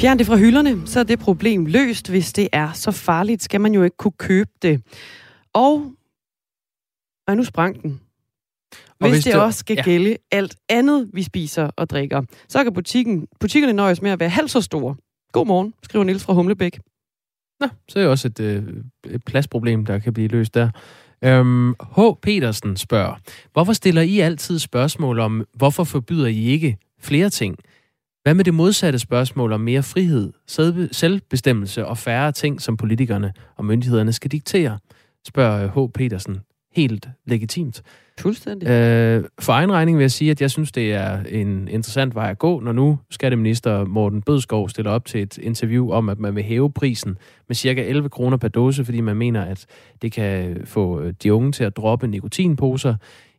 Fjern det fra hylderne, så er det problem løst. Hvis det er så farligt, skal man jo ikke kunne købe det. Og... Og nu sprang den. Hvis, hvis det der, også skal ja. gælde alt andet, vi spiser og drikker, så kan butikken, butikkerne nøjes med at være halvt så store. God morgen, skriver Nils fra Humlebæk. Nå, så er det også et, øh, et pladsproblem, der kan blive løst der. Øhm, H. Petersen spørger, hvorfor stiller I altid spørgsmål om, hvorfor forbyder I ikke flere ting? Hvad med det modsatte spørgsmål om mere frihed, selvbestemmelse og færre ting, som politikerne og myndighederne skal diktere? Spørger H. Petersen. Helt legitimt. Fuldstændig. Øh, for egen regning vil jeg sige, at jeg synes, det er en interessant vej at gå, når nu skatteminister Morten Bødskov stiller op til et interview om, at man vil hæve prisen med cirka 11 kroner per dåse, fordi man mener, at det kan få øh, de unge til at droppe nikotinposer.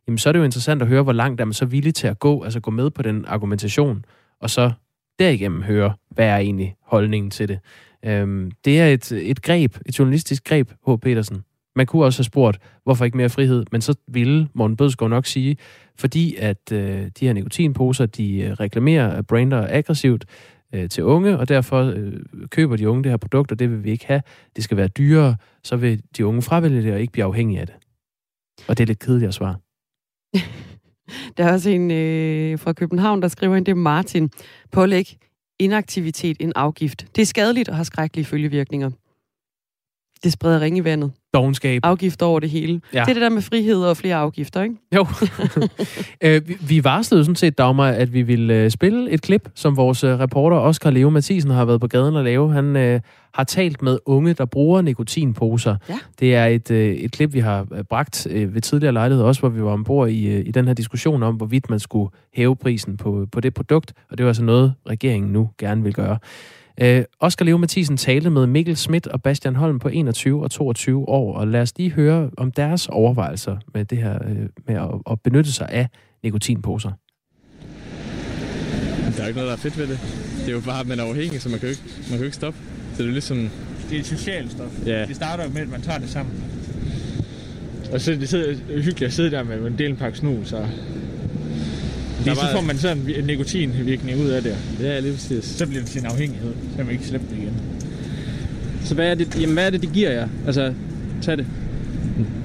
Jamen, så er det jo interessant at høre, hvor langt er man så villig til at gå, altså gå med på den argumentation, og så derigennem høre, hvad er egentlig holdningen til det. Øhm, det er et, et greb, et journalistisk greb, H. Petersen. Man kunne også have spurgt, hvorfor ikke mere frihed? Men så ville Morten Bødskov nok sige, fordi at øh, de her nikotinposer, de øh, reklamerer reklamerer brander aggressivt øh, til unge, og derfor øh, køber de unge det her produkt, og det vil vi ikke have. Det skal være dyrere, så vil de unge fravælge det og ikke blive afhængige af det. Og det er lidt kedeligt at svare. Der er også en øh, fra København, der skriver ind, det er Martin. Pålæg inaktivitet en afgift. Det er skadeligt og har skrækkelige følgevirkninger. Det spreder ring i vandet. Dogenskab. Afgifter over det hele. Ja. Det er det der med frihed og flere afgifter, ikke? Jo. øh, vi varslede sådan set, Dagmar, at vi ville øh, spille et klip, som vores øh, reporter Oscar Leo Mathisen har været på gaden og lave. Han øh, har talt med unge, der bruger nikotinposer. Ja. Det er et, øh, et klip, vi har øh, bragt øh, ved tidligere lejlighed, også hvor vi var ombord i, øh, i den her diskussion om, hvorvidt man skulle hæve prisen på, på det produkt. Og det var altså noget, regeringen nu gerne vil gøre. Øh, Oscar Leo Mathisen talte med Mikkel Schmidt og Bastian Holm på 21 og 22 år, og lad os lige høre om deres overvejelser med det her øh, med at, at benytte sig af nikotinposer. Der er ikke noget, der er fedt ved det. Det er jo bare, at man er afhængig, så man kan jo ikke, man kan jo ikke stoppe. Så det er ligesom... Det er et socialt stof. Ja. Det starter jo med, at man tager det sammen. Og så det er hyggeligt at sidde der med en del en pakke snus, og Lige så får man sådan en nikotinvirkning ud af det. Ja, lige præcis. Så bliver det til en afhængighed. Så kan man ikke slippe det igen. Så hvad er det, jamen, hvad er det, de giver jer? Altså, tag det.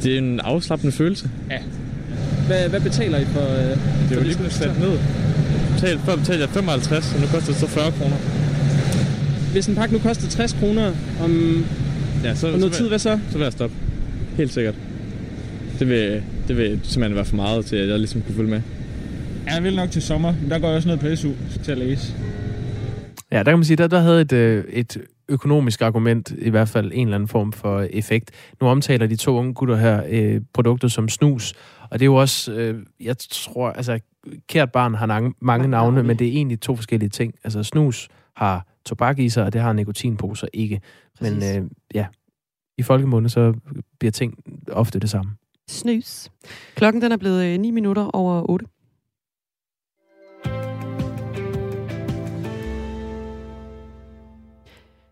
Det er en afslappende følelse. Ja. Hvad, hvad betaler I for øh, Det er jo lige blevet sat ned. Betal, før betalte jeg 55, og nu koster det så 40 kroner. Hvis en pakke nu koster 60 kroner om, ja, så, om noget så tid, hvad så? Så vil jeg stoppe. Helt sikkert. Det vil, det vil simpelthen være for meget til, at jeg ligesom kunne følge med. Jeg vil nok til sommer, men der går jeg også ned på SU til at læse. Ja, der kan man sige, der, der havde et, øh, et økonomisk argument, i hvert fald en eller anden form for effekt. Nu omtaler de to unge gutter her øh, produkter som snus, og det er jo også, øh, jeg tror, altså, kært barn har mange, mange navne, men det er egentlig to forskellige ting. Altså, snus har tobak i sig, og det har nikotinposer ikke. Præcis. Men øh, ja, i folkemunde, så bliver ting ofte det samme. Snus. Klokken den er blevet 9 øh, minutter over 8.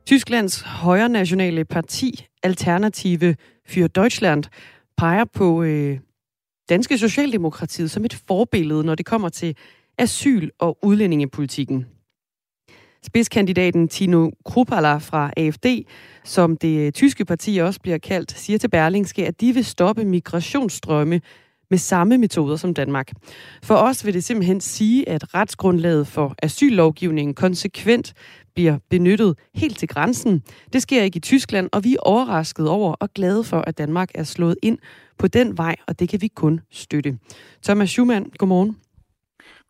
Tysklands højre nationale parti, Alternative für Deutschland, peger på øh, danske Socialdemokratiet som et forbillede, når det kommer til asyl- og udlændingepolitikken. Spidskandidaten Tino Kruppala fra AFD, som det øh, tyske parti også bliver kaldt, siger til Berlingske, at de vil stoppe migrationsstrømme med samme metoder som Danmark. For os vil det simpelthen sige, at retsgrundlaget for asyllovgivningen konsekvent bliver benyttet helt til grænsen. Det sker ikke i Tyskland, og vi er overrasket over og glade for, at Danmark er slået ind på den vej, og det kan vi kun støtte. Thomas Schumann, godmorgen.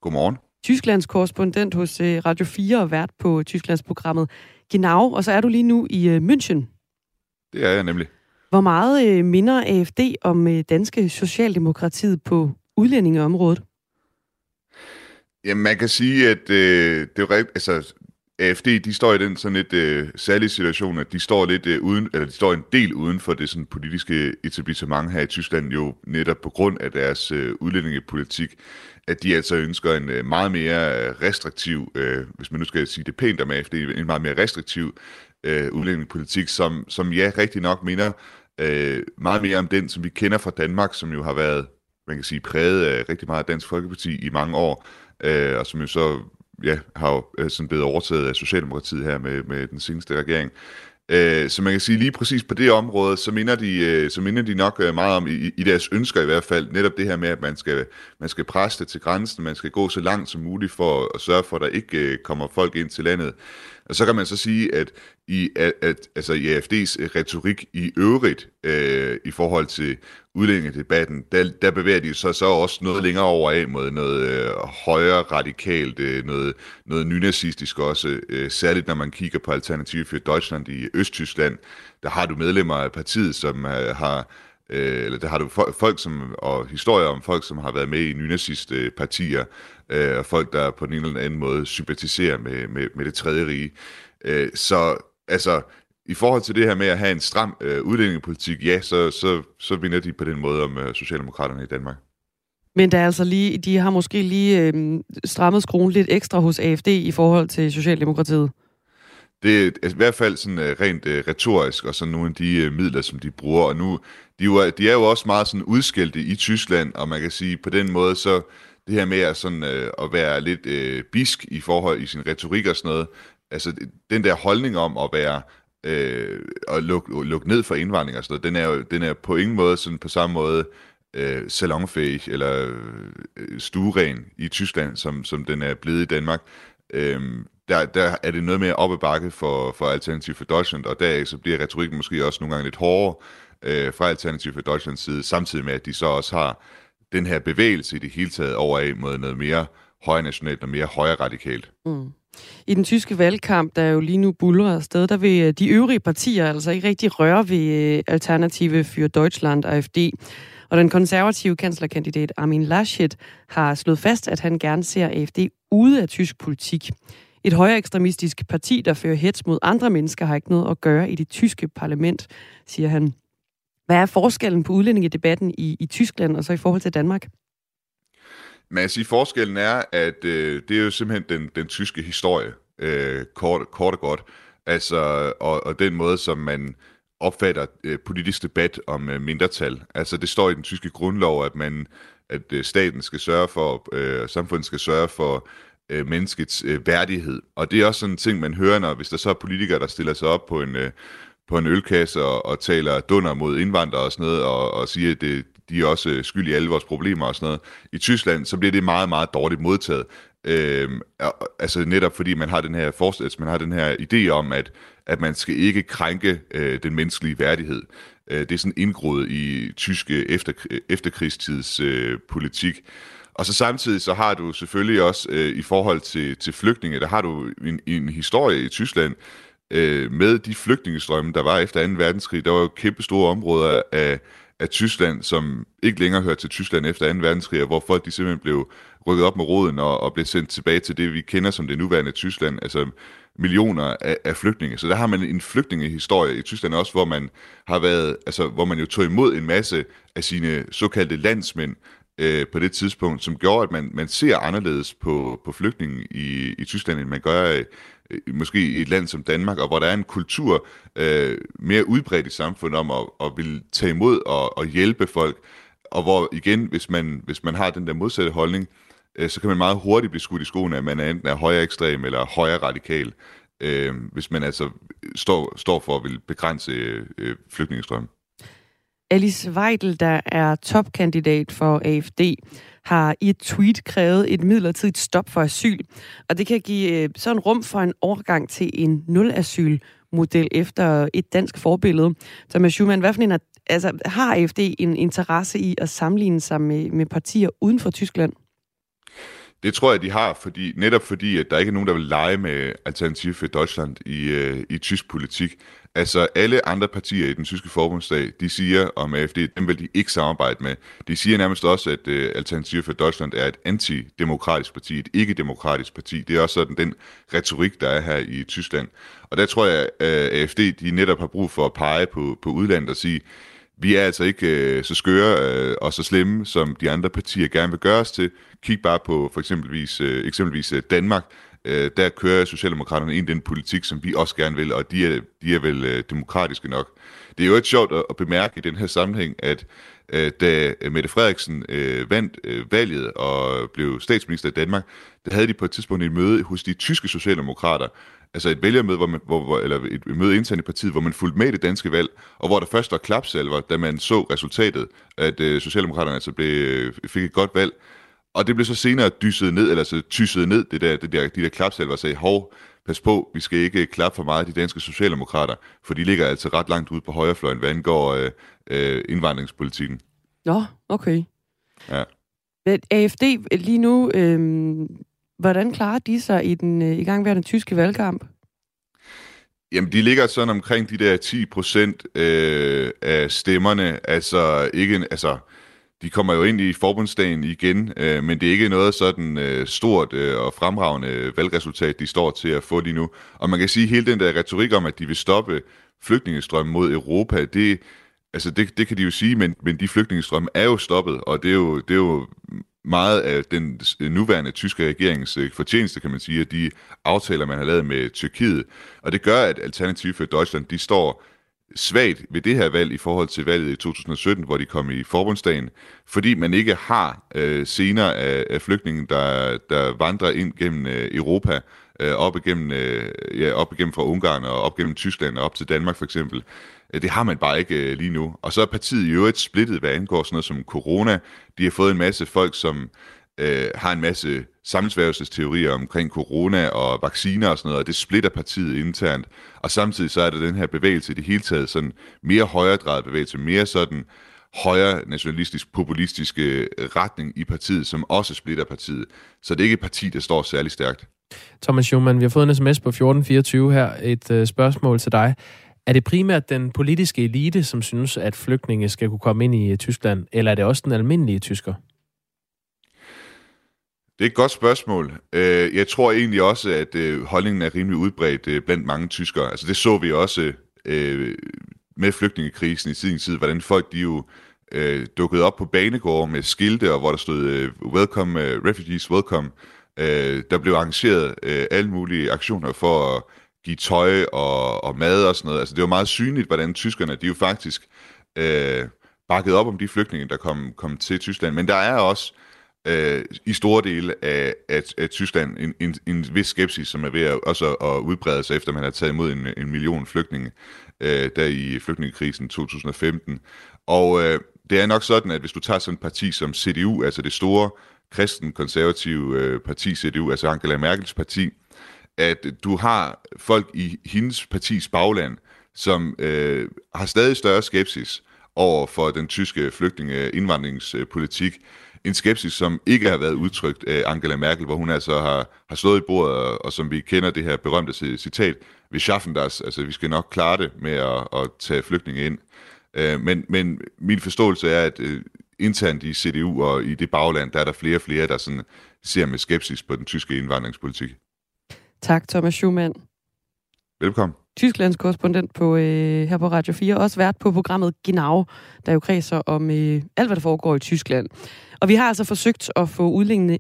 Godmorgen. Tysklands korrespondent hos øh, Radio 4 og vært på Tysklands programmet Genau, og så er du lige nu i øh, München. Det er jeg nemlig. Hvor meget øh, minder AFD om danske Socialdemokratiet på udlændingeområdet? Jamen, man kan sige, at øh, det er jo altså, AFD, de står i den sådan lidt øh, særlige situation, at de står lidt øh, uden, eller de står en del uden for det sådan politiske etablissement her i Tyskland, jo netop på grund af deres øh, udlændingepolitik, at de altså ønsker en øh, meget mere øh, restriktiv, øh, hvis man nu skal sige det pænt om AFD, en meget mere restriktiv øh, udlændingepolitik, som, som ja, rigtig nok minder øh, meget mere om den, som vi kender fra Danmark, som jo har været, man kan sige, præget af rigtig meget Dansk Folkeparti i mange år, øh, og som jo så ja, har jo øh, sådan blevet overtaget af Socialdemokratiet her med, med den seneste regering. Øh, så man kan sige lige præcis på det område, så minder de, øh, så minder de nok meget om, i, i deres ønsker i hvert fald, netop det her med, at man skal, man skal presse det til grænsen, man skal gå så langt som muligt for at sørge for, at der ikke kommer folk ind til landet. Og så kan man så sige, at i, at, at, altså i AFD's øh, retorik i øvrigt øh, i forhold til udlændingedebatten, der, der bevæger de sig så også noget længere over af mod noget øh, højere radikalt, øh, noget, noget nynazistisk også, øh, særligt når man kigger på Alternativ for Deutschland i Østtyskland, der har du medlemmer af partiet, som øh, har øh, eller der har du folk som, og historier om folk, som har været med i nynazistpartier, partier, øh, og folk, der på en eller anden måde sympatiserer med, med, med det tredje rige. Øh, så altså, i forhold til det her med at have en stram øh, udlændingepolitik, ja, så, så, så vinder de på den måde om øh, Socialdemokraterne i Danmark. Men der er altså lige, de har måske lige øh, strammet skruen lidt ekstra hos AFD i forhold til Socialdemokratiet. Det er altså, i hvert fald sådan uh, rent uh, retorisk, og sådan nogle af de uh, midler, som de bruger. Og nu, de, jo, de er jo også meget sådan udskældte i Tyskland, og man kan sige, på den måde, så det her med at, sådan, øh, at være lidt øh, bisk i forhold i sin retorik og sådan noget, altså den der holdning om at være øh, at lukke, luk ned for indvandring og sådan noget, den er jo den er på ingen måde sådan på samme måde øh, salonfæg eller øh, stueren i Tyskland, som, som den er blevet i Danmark. Øh, der, der er det noget mere op ad bakke for, for Alternativ for Deutschland, og deraf så bliver retorikken måske også nogle gange lidt hårdere øh, fra Alternativ for Deutschlands side, samtidig med, at de så også har den her bevægelse i det hele taget over af mod noget mere højre nationalt og mere højre radikalt. Mm. I den tyske valgkamp, der jo lige nu buller afsted, der vil øh, de øvrige partier altså ikke rigtig røre ved øh, Alternative for Deutschland, AFD. Og den konservative kanslerkandidat Armin Laschet har slået fast, at han gerne ser AFD ude af tysk politik. Et højere ekstremistisk parti, der fører hets mod andre mennesker, har ikke noget at gøre i det tyske parlament, siger han. Hvad er forskellen på udlændingedebatten i, i Tyskland og så i forhold til Danmark? Men jeg siger, forskellen er, at øh, det er jo simpelthen den, den tyske historie, øh, kort, kort og godt. Altså, og, og den måde, som man opfatter øh, politisk debat om øh, mindretal. Altså, det står i den tyske grundlov, at man at øh, staten skal sørge for, øh, samfundet skal sørge for øh, menneskets øh, værdighed. Og det er også sådan en ting, man hører, når hvis der så er politikere, der stiller sig op på en, øh, på en ølkasse og, og taler dunder mod indvandrere og sådan noget, og, og siger, at det, de er også øh, skyld i alle vores problemer og sådan noget. I Tyskland, så bliver det meget, meget dårligt modtaget. Øhm, altså netop fordi man har den her forestil, man har den her idé om, at, at man skal ikke krænke øh, den menneskelige værdighed. Øh, det er sådan indgroet i tyske øh, efter, øh, efterkrigstids øh, politik. Og så samtidig så har du selvfølgelig også øh, i forhold til, til flygtninge, der har du en, en historie i Tyskland øh, med de flygtningestrømme, der var efter 2. verdenskrig. Der var jo kæmpe store områder af af Tyskland, som ikke længere hørte til Tyskland efter 2. verdenskrig, hvor folk de simpelthen blev rykket op med roden og, og blev sendt tilbage til det, vi kender som det nuværende Tyskland, altså millioner af, af flygtninge. Så der har man en flygtningehistorie i Tyskland også, hvor man har været, altså hvor man jo tog imod en masse af sine såkaldte landsmænd, øh, på det tidspunkt, som gjorde, at man, man ser anderledes på, på flygtningen i, i Tyskland, end man gør øh, Øh, måske i et land som Danmark, og hvor der er en kultur øh, mere udbredt i samfundet om at, at vil tage imod og, og hjælpe folk, og hvor igen, hvis man, hvis man har den der modsatte holdning, øh, så kan man meget hurtigt blive skudt i skoene, at man er enten er højere ekstrem eller højere radikal, øh, hvis man altså står, står for at vil begrænse øh, flygtningestrømmen. Alice Weidel, der er topkandidat for AFD, har i et tweet krævet et midlertidigt stop for asyl. Og det kan give øh, sådan rum for en overgang til en nul-asyl model efter et dansk forbillede. Thomas Schumann, hvad for en, altså, har AFD en interesse i at sammenligne sig med, med partier uden for Tyskland? Det tror jeg, de har, fordi, netop fordi, at der ikke er nogen, der vil lege med Alternativ for Deutschland i, øh, i tysk politik. Altså alle andre partier i den tyske forbundsdag, de siger om AFD, dem vil de ikke samarbejde med. De siger nærmest også, at øh, Alternativ for Deutschland er et antidemokratisk parti, et ikke-demokratisk parti. Det er også sådan den retorik, der er her i Tyskland. Og der tror jeg, øh, at AFD de netop har brug for at pege på, på udlandet og sige, vi er altså ikke øh, så skøre øh, og så slemme, som de andre partier gerne vil gøre os til. Kig bare på for eksempelvis, øh, eksempelvis øh, Danmark, øh, der kører Socialdemokraterne ind i den politik, som vi også gerne vil, og de er, de er vel øh, demokratiske nok. Det er jo et sjovt at, at bemærke i den her sammenhæng, at øh, da Mette Frederiksen øh, vandt øh, valget og blev statsminister i Danmark, der havde de på et tidspunkt et møde hos de tyske socialdemokrater, altså et vælgermøde, hvor man, hvor, hvor, eller et møde internt i partiet, hvor man fulgte med i det danske valg, og hvor der først var klapsalver, da man så resultatet, at øh, Socialdemokraterne altså blev, fik et godt valg. Og det blev så senere dysset ned, eller så tysset ned, det der, det der, de der klapsalver, sagde, hov, pas på, vi skal ikke klappe for meget de danske socialdemokrater, for de ligger altså ret langt ude på højrefløjen, hvad angår øh, øh, indvandringspolitikken. Nå, okay. Ja. Men AFD lige nu, øh, hvordan klarer de sig i den øh, igangværende tyske valgkamp? Jamen, de ligger sådan omkring de der 10 procent øh, af stemmerne. Altså, ikke en, altså, de kommer jo ind i forbundsdagen igen, øh, men det er ikke noget sådan øh, stort øh, og fremragende valgresultat, de står til at få lige nu. Og man kan sige, at hele den der retorik om, at de vil stoppe flygtningestrømmen mod Europa, det, altså det, det kan de jo sige, men, men de flygtningestrømme er jo stoppet, og det er jo, det er jo meget af den nuværende tyske regerings øh, fortjeneste, kan man sige, at de aftaler, man har lavet med Tyrkiet. Og det gør, at Alternativ for Deutschland, de står svagt ved det her valg i forhold til valget i 2017, hvor de kom i forbundsdagen, fordi man ikke har øh, scener af, af flygtninge, der, der vandrer ind gennem øh, Europa, øh, op, igennem, øh, ja, op igennem fra Ungarn og op gennem Tyskland og op til Danmark for eksempel. Øh, det har man bare ikke øh, lige nu. Og så er partiet i øvrigt splittet, hvad angår sådan noget som corona. De har fået en masse folk, som øh, har en masse sammensværgelsesteorier omkring corona og vacciner og sådan noget, og det splitter partiet internt. Og samtidig så er der den her bevægelse i det hele taget, sådan mere højredrejet bevægelse, mere sådan højre nationalistisk, populistiske øh, retning i partiet, som også splitter partiet. Så det er ikke et parti, der står særlig stærkt. Thomas Schumann, vi har fået en sms på 1424 her. Et øh, spørgsmål til dig. Er det primært den politiske elite, som synes, at flygtninge skal kunne komme ind i øh, Tyskland, eller er det også den almindelige tysker? Det er et godt spørgsmål. Øh, jeg tror egentlig også, at øh, holdningen er rimelig udbredt blandt mange tyskere. Altså det så vi også med flygtningekrisen i sin tid, hvordan folk de jo dukkede op på banegårde med skilte, og hvor der stod Welcome, Refugees Welcome. Der blev arrangeret alle mulige aktioner for at give tøj og, og mad og sådan noget. Altså det var meget synligt, hvordan tyskerne, de jo faktisk øh, bakkede op om de flygtninge, der kom, kom til Tyskland. Men der er også øh, i store dele af, af, af Tyskland en, en, en vis skepsis, som er ved at, også at udbrede sig, efter man har taget imod en, en million flygtninge øh, der i flygtningekrisen 2015. Og øh, det er nok sådan, at hvis du tager sådan et parti som CDU, altså det store kristen-konservative øh, parti CDU, altså Angela Merkels parti, at du har folk i hendes partis bagland, som øh, har stadig større skepsis over for den tyske flygtninge indvandringspolitik. En skepsis, som ikke har været udtrykt af Angela Merkel, hvor hun altså har, har slået i bordet, og, og som vi kender det her berømte citat, vi schaffen das, altså vi skal nok klare det med at, at tage flygtninge ind. Øh, men, men min forståelse er, at øh, internt i CDU og i det bagland, der er der flere og flere, der sådan ser med skepsis på den tyske indvandringspolitik. Tak, Thomas Schumann. Velkommen. Tysklands korrespondent på, øh, her på Radio 4, også vært på programmet Genau, der jo kredser om øh, alt, hvad der foregår i Tyskland. Og vi har altså forsøgt at få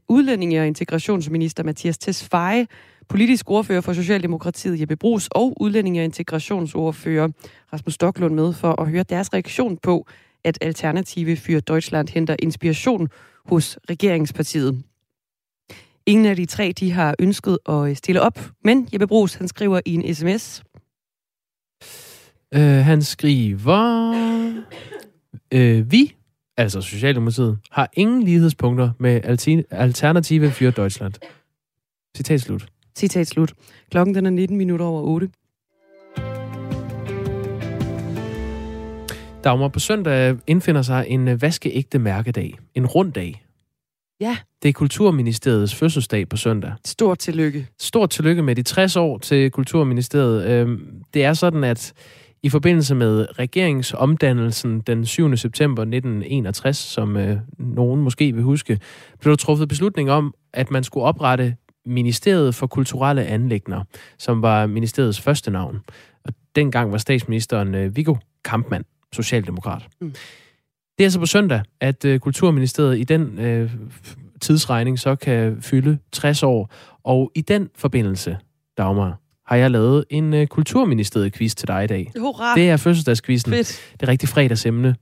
udlændinge- og integrationsminister Mathias Tesfaye, politisk ordfører for Socialdemokratiet Jeppe Brugs og udlændinge- og integrationsordfører Rasmus Stocklund med for at høre deres reaktion på, at Alternative for Deutschland henter inspiration hos regeringspartiet. Ingen af de tre, de har ønsket at stille op, men Jeppe Brugs, han skriver i en sms. Uh, han skriver, uh, vi, altså Socialdemokratiet, har ingen lighedspunkter med Alternative for Deutschland. Citat slut. Citat slut. Klokken den er 19 minutter over 8. Dagmar, på søndag indfinder sig en vaskeægte mærkedag. En rund dag. Ja. Det er Kulturministeriets fødselsdag på søndag. Stort tillykke. Stort tillykke med de 60 år til Kulturministeriet. Øhm, det er sådan, at i forbindelse med regeringsomdannelsen den 7. september 1961, som øh, nogen måske vil huske, blev der truffet beslutning om, at man skulle oprette Ministeriet for Kulturelle Anlægner, som var ministeriets første navn. Og dengang var statsministeren øh, Viggo Kampmann, socialdemokrat. Mm. Det er altså på søndag, at øh, Kulturministeriet i den øh, tidsregning så kan fylde 60 år. Og i den forbindelse, Dagmar, har jeg lavet en uh, kulturministeriet-quiz til dig i dag. Hurra! Det er fødselsdagsquizzen. Fedt. Det er rigtig fredagsemne.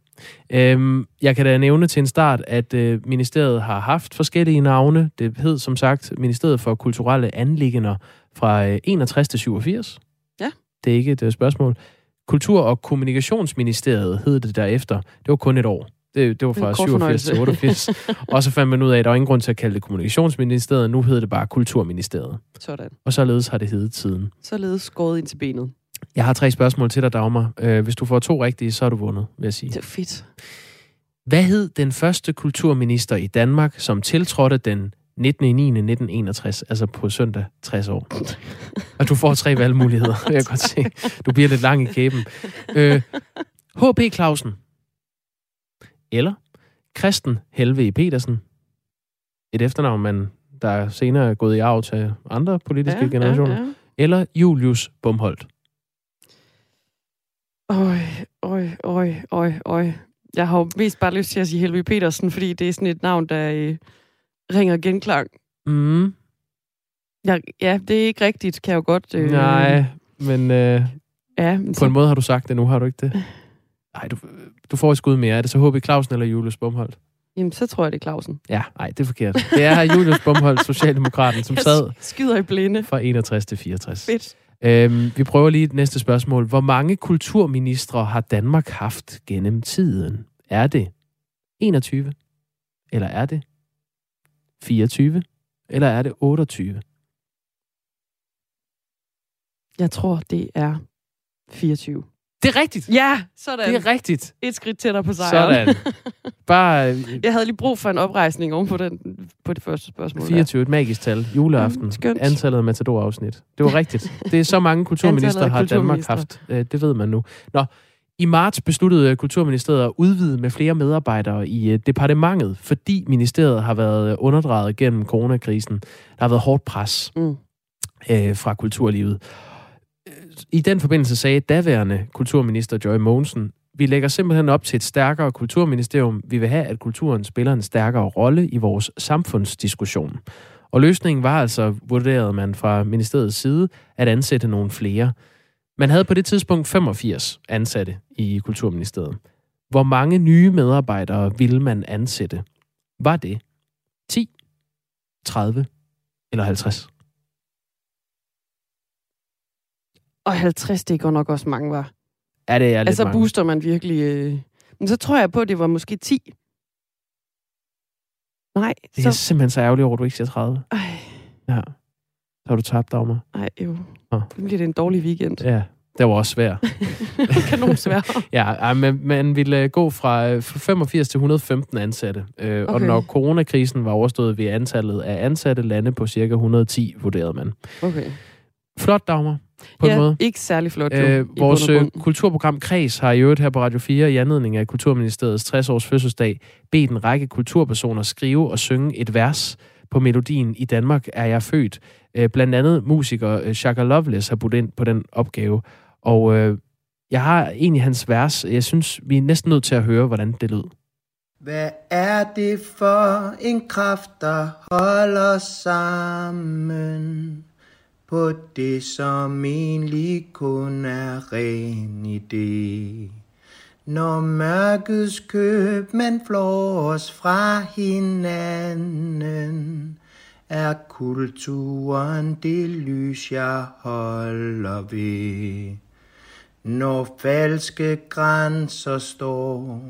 Øhm, jeg kan da nævne til en start, at øh, ministeriet har haft forskellige navne. Det hed som sagt Ministeriet for Kulturelle Anliggender fra øh, 61 til 87. Ja. Det er ikke et øh, spørgsmål. Kultur- og Kommunikationsministeriet hed det derefter. Det var kun et år. Det, det var fra 87 til 88. og så fandt man ud af, at der var ingen grund til at kalde det Kommunikationsministeriet. Nu hedder det bare Kulturministeriet. Sådan. Og således har det heddet siden. Således skåret ind til benet. Jeg har tre spørgsmål til dig, Dagmar. Øh, hvis du får to rigtige, så er du vundet, vil jeg sige. Det er fedt. Hvad hed den første kulturminister i Danmark, som tiltrådte den 19.9.1961, altså på søndag 60 år? Og du får tre valgmuligheder, jeg kan godt se. Du bliver lidt lang i kæben. Øh, H.P. Clausen. Eller Kristen Helve Petersen. Et efternavn, man der senere er gået i arv til andre politiske ja, generationer. Ja, ja. Eller Julius Bumholdt. Øj, øj, øj, øj, øj. Jeg har jo mest bare lyst til at sige Helve Petersen, fordi det er sådan et navn, der øh, ringer genklang. Mm. Jeg, ja, det er ikke rigtigt, kan jeg jo godt... Øh, Nej, men, øh, ja, men på så, en måde har du sagt det nu, har du ikke det? Nej, du, du får et skud mere. Er det så H.B. Clausen eller Julius Bumholdt? Jamen, så tror jeg, det er Clausen. Ja, nej, det er forkert. Det er Julius Bumholdt, Socialdemokraten, som Jeg sad skyder i blinde. fra 61 til 64. Fedt. Øhm, vi prøver lige et næste spørgsmål. Hvor mange kulturministre har Danmark haft gennem tiden? Er det 21? Eller er det 24? Eller er det 28? Jeg tror, det er 24. Det er rigtigt. Ja, sådan. Det er rigtigt. Et skridt tættere på sejren. Sådan. Bare øh, Jeg havde lige brug for en oprejsning oven på, den, på det første spørgsmål. 24, et magisk tal. Juleaften. Mm, skønt. Antallet af Matador-afsnit. Det var rigtigt. Det er så mange kulturminister har Danmark haft. Øh, Det ved man nu. Nå, i marts besluttede Kulturministeriet at udvide med flere medarbejdere i øh, departementet, fordi ministeriet har været underdrejet gennem coronakrisen. Der har været hårdt pres Mm. øh, fra kulturlivet. I den forbindelse sagde daværende kulturminister Joy Mogensen, vi lægger simpelthen op til et stærkere kulturministerium. Vi vil have, at kulturen spiller en stærkere rolle i vores samfundsdiskussion. Og løsningen var altså, vurderede man fra ministeriets side, at ansætte nogle flere. Man havde på det tidspunkt 85 ansatte i Kulturministeriet. Hvor mange nye medarbejdere ville man ansætte? Var det 10, 30 eller 50? Og 50, det går nok også mange, var. Ja, det er lidt Altså mange. booster man virkelig... Øh... Men så tror jeg på, at det var måske 10. Nej, Det er så... simpelthen så ærgerligt over, at du ikke siger 30. Ej, Ja. Så har du tabt, Dagmar. ej, jo. Nå. Nu bliver det en dårlig weekend. Ja, det var også svært. Kanon svær. Ja, men man ville øh, gå fra øh, fra 85 til 115 ansatte. Øh, Og Okay. når coronakrisen var overstået ved antallet af ansatte lande på cirka 110, vurderede man. Okay. Flot, Dagmar, på ja, en måde. ikke særlig flot, jo. Øh, vores og øh, kulturprogram Kreds har i øvrigt her på Radio 4 i anledning af Kulturministeriets 60-års fødselsdag bedt en række kulturpersoner skrive og synge et vers på melodien I Danmark er jeg født. Øh, blandt andet musiker øh, Shaka Loveless har budt ind på den opgave. Og øh, jeg har egentlig hans vers. Jeg synes, vi er næsten nødt til at høre, hvordan det lød. Hvad er det for en kraft, der holder sammen på det, som egentlig kun er ren idé? Når mørkets købmænd flår os fra hinanden, er kulturen det lys, jeg holder ved. Når falske grænser står,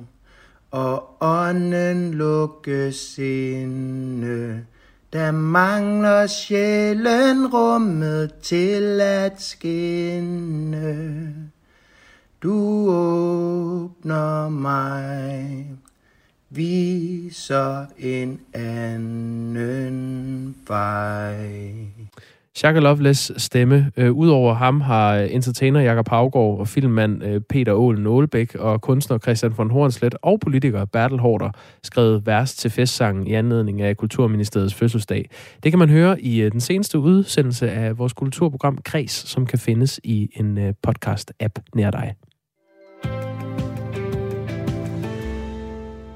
og ånden lukkes inde, der mangler sjælen rummet til at skinne. Du åbner mig, viser en anden vej. Shaka Loveless stemme. Øh, Udover ham har entertainer Jakob Havgård og filmmand øh, Peter Ålen Nålebæk og kunstner Christian von Hornslet og politiker Bertel Hårder skrevet vers til festsangen i anledning af Kulturministeriets fødselsdag. Det kan man høre i øh, den seneste udsendelse af vores kulturprogram Kreds, som kan findes i en øh, podcast-app nær dig.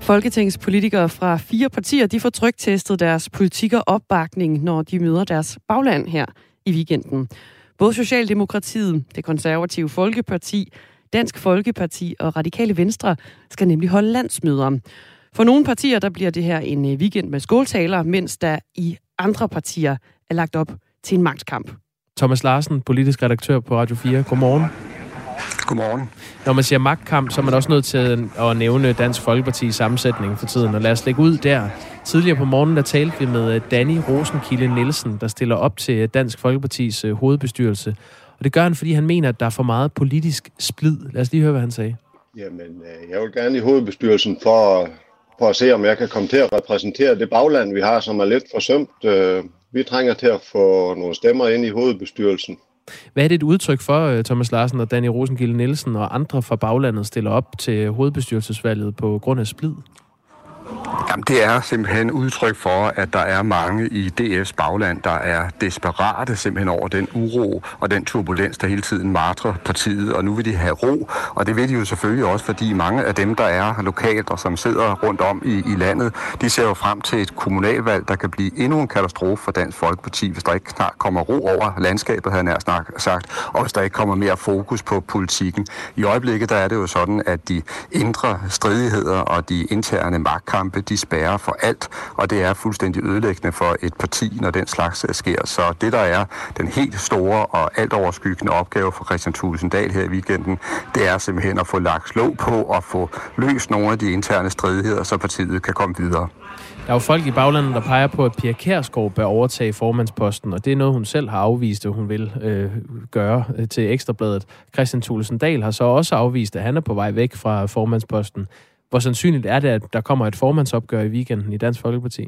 Folketingets politikere fra fire partier, de får trygtestet deres politik og opbakning, når de møder deres bagland her i weekenden. Både Socialdemokratiet, det konservative Folkeparti, Dansk Folkeparti og Radikale Venstre skal nemlig holde landsmøder. For nogle partier, der bliver det her en øh, weekend med skåltaler, mens der i andre partier er lagt op til en magtkamp. Thomas Larsen, politisk redaktør på Radio 4. Godmorgen. Godmorgen. Når man siger magtkamp, så er man også nødt til at nævne Dansk Folkeparti's sammensætning for tiden. Og lad os lægge ud der. Tidligere på morgenen, der talte vi med Danny Rosenkilde Nielsen, der stiller op til Dansk Folkepartis øh, hovedbestyrelse. Og det gør han, fordi han mener, at der er for meget politisk splid. Lad os lige høre, hvad han sagde. Jamen, øh, jeg vil gerne i hovedbestyrelsen for, for at se, om jeg kan komme til at repræsentere det bagland, vi har, som er lidt forsømt. Øh, vi trænger til at få nogle stemmer ind i hovedbestyrelsen. Hvad er det et udtryk for, øh, Thomas Larsen og Danny Rosengilde Nielsen og andre fra baglandet stiller op til hovedbestyrelsesvalget på grund af splid? Jamen, det er simpelthen udtryk for, at der er mange i DF's bagland, der er desperate simpelthen over den uro og den turbulens, der hele tiden martrer partiet, og nu vil de have ro, og det vil de jo selvfølgelig også, fordi mange af dem, der er lokalt og som sidder rundt om i, i landet, de ser jo frem til et kommunalvalg, der kan blive endnu en katastrofe for Dansk Folkeparti, hvis der ikke snart kommer ro over landskabet, havde jeg nær sagt, og hvis der ikke kommer mere fokus på politikken. I øjeblikket der er det jo sådan, at de indre stridigheder og de interne magtkampe, de spærrer for alt, og det er fuldstændig ødelæggende for et parti, når den slags øh, sker. Så det, der er den helt store og alt overskyggende opgave for Christian Tulsendal her i weekenden, det er simpelthen at få lagt slå på og få løst nogle af de interne stridigheder, så partiet kan komme videre. Der er jo folk i baglandet, der peger på, at Pia Kærsgaard bør overtage formandsposten, og det er noget, hun selv har afvist, at hun vil øh, gøre øh, til Ekstrabladet. Christian Thulesen Dahl har så også afvist, at han er på vej væk fra formandsposten. Hvor sandsynligt er det, at der kommer et formandsopgør i weekenden i Dansk Folkeparti?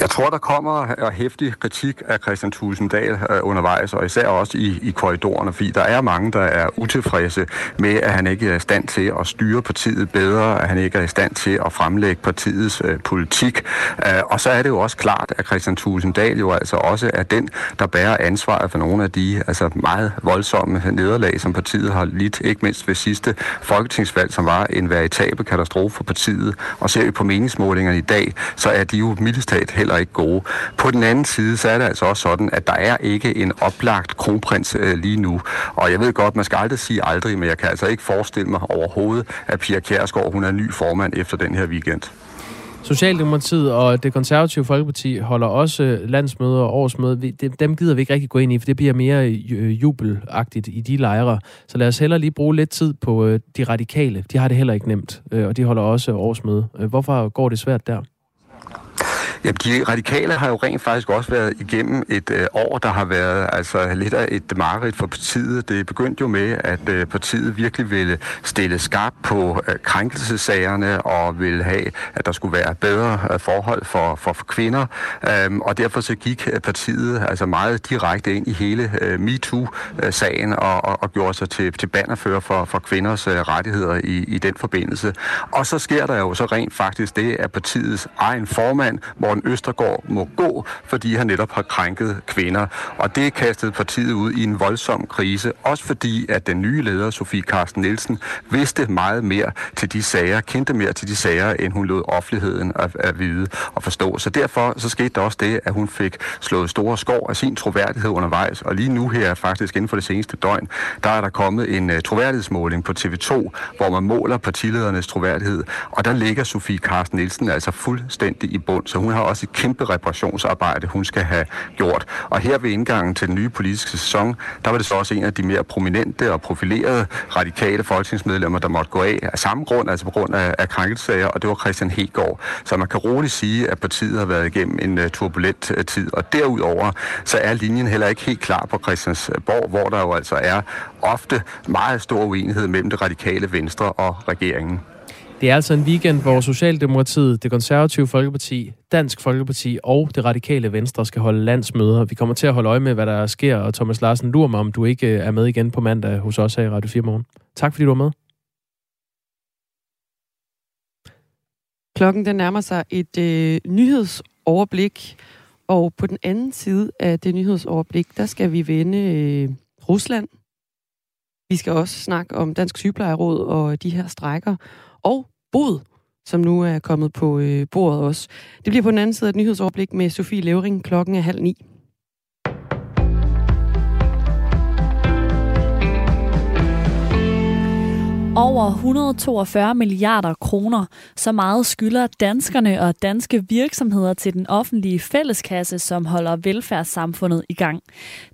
Jeg tror, der kommer hæftig kritik af Christian Tusinddal øh, undervejs, og især også i, i korridorerne, fordi der er mange, der er utilfredse med, at han ikke er i stand til at styre partiet bedre, at han ikke er i stand til at fremlægge partiets øh, politik. Øh, og så er det jo også klart, at Christian Tusinddal jo altså også er den, der bærer ansvaret for nogle af de altså meget voldsomme nederlag, som partiet har lidt, ikke mindst ved sidste folketingsvalg, som var en veritabel katastrofe for partiet. Og ser vi på meningsmålingerne i dag, så er de jo mildest heller ikke gode. På den anden side, så er det altså også sådan, at der er ikke en oplagt kronprins øh, lige nu. Og jeg ved godt, man skal aldrig sige aldrig, men jeg kan altså ikke forestille mig overhovedet, at Pia Kjærsgaard, hun er ny formand efter den her weekend. Socialdemokratiet og det konservative Folkeparti holder også landsmøder og årsmøder. Dem gider vi ikke rigtig gå ind i, for det bliver mere øh, jubelagtigt i de lejre. Så lad os hellere lige bruge lidt tid på øh, de radikale. De har det heller ikke nemt, øh, og de holder også årsmøde. Hvorfor går det svært der? Jamen, de radikale har jo rent faktisk også været igennem et øh, år, der har været altså lidt af et mareridt for partiet. Det begyndte jo med, at øh, partiet virkelig ville stille skarpt på øh, krænkelsesagerne og ville have, at der skulle være bedre øh, forhold for, for, for kvinder. Øhm, og derfor så gik øh, partiet altså meget direkte ind i hele øh, MeToo-sagen øh, og, og, og gjorde sig til, til bannerfører for, for kvinders øh, rettigheder i, i den forbindelse. Og så sker der jo så rent faktisk det, at partiets egen formand, Morten Østergaard må gå, fordi han netop har krænket kvinder. Og det kastede partiet ud i en voldsom krise, også fordi at den nye leder, Sofie Carsten Nielsen, vidste meget mere til de sager, kendte mere til de sager, end hun lod offentligheden at, at vide og forstå. Så derfor så skete der også det, at hun fik slået store skår af sin troværdighed undervejs. Og lige nu her, faktisk inden for det seneste døgn, der er der kommet en uh, troværdighedsmåling på TV2, hvor man måler partiledernes troværdighed. Og der ligger Sofie Carsten Nielsen altså fuldstændig i bund. Så hun har også et kæmpe reparationsarbejde, hun skal have gjort. Og her ved indgangen til den nye politiske sæson, der var det så også en af de mere prominente og profilerede radikale folketingsmedlemmer, der måtte gå af af samme grund, altså på grund af, af krænkelsesager, og det var Christian Hegård. Så man kan roligt sige, at partiet har været igennem en uh, turbulent uh, tid. Og derudover, så er linjen heller ikke helt klar på Christiansborg, hvor der jo altså er ofte meget stor uenighed mellem det radikale venstre og regeringen. Det er altså en weekend, hvor Socialdemokratiet, det konservative Folkeparti, Dansk Folkeparti og det radikale Venstre skal holde landsmøder. Vi kommer til at holde øje med, hvad der sker, og Thomas Larsen, lurer mig, om du ikke øh, er med igen på mandag hos os her i Radio 4 Morgen. Tak fordi du var med. Klokken den nærmer sig et øh, nyhedsoverblik, og på den anden side af det nyhedsoverblik, der skal vi vende øh, Rusland. Vi skal også snakke om Dansk Sygeplejeråd og de her strækker, og bod som nu er kommet på øh, bordet også. Det bliver på den anden side af et nyhedsoverblik med Sofie Levering. Klokken er halv ni. Over 142 milliarder kroner. Så meget skylder danskerne og danske virksomheder til den offentlige fælleskasse, som holder velfærdssamfundet i gang.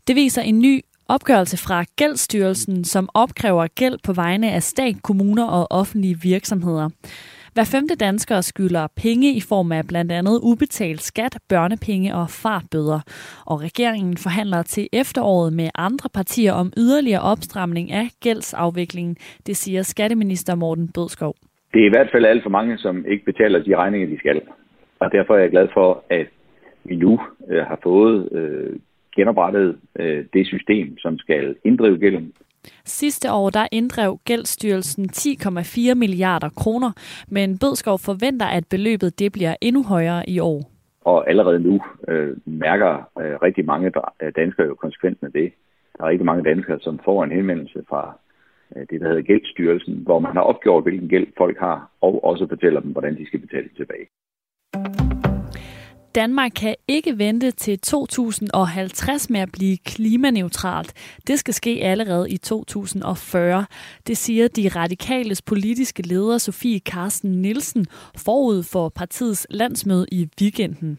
Det viser en ny opgørelse fra Gældsstyrelsen, som opkræver gæld på vegne af stat, kommuner og offentlige virksomheder. Hver femte dansker skylder penge i form af blandt andet ubetalt skat, børnepenge og fartbøder. Og regeringen forhandler til efteråret med andre partier om yderligere opstramning af gældsafviklingen, det siger skatteminister Morten Bødskov. Det er i hvert fald alt for mange, som ikke betaler de regninger, de skal. Og derfor er jeg glad for, at vi nu øh, har fået øh, genoprettet øh, det system, som skal inddrive gælden Sidste år der inddrev Gældsstyrelsen 10,4 milliarder kroner, men Bødskov forventer, at beløbet det bliver endnu højere i år. Og allerede nu øh, mærker øh, rigtig mange danskere jo konsekvensen af det. Der er rigtig mange danskere, som får en henvendelse fra øh, det, der hedder Gældsstyrelsen, hvor man har opgjort, hvilken gæld folk har, og også fortæller dem, hvordan de skal betale tilbage. Danmark kan ikke vente til 2050 med at blive klimaneutralt. Det skal ske allerede i 2040. Det siger de radikales politiske leder Sofie Carsten Nielsen forud for partiets landsmøde i weekenden.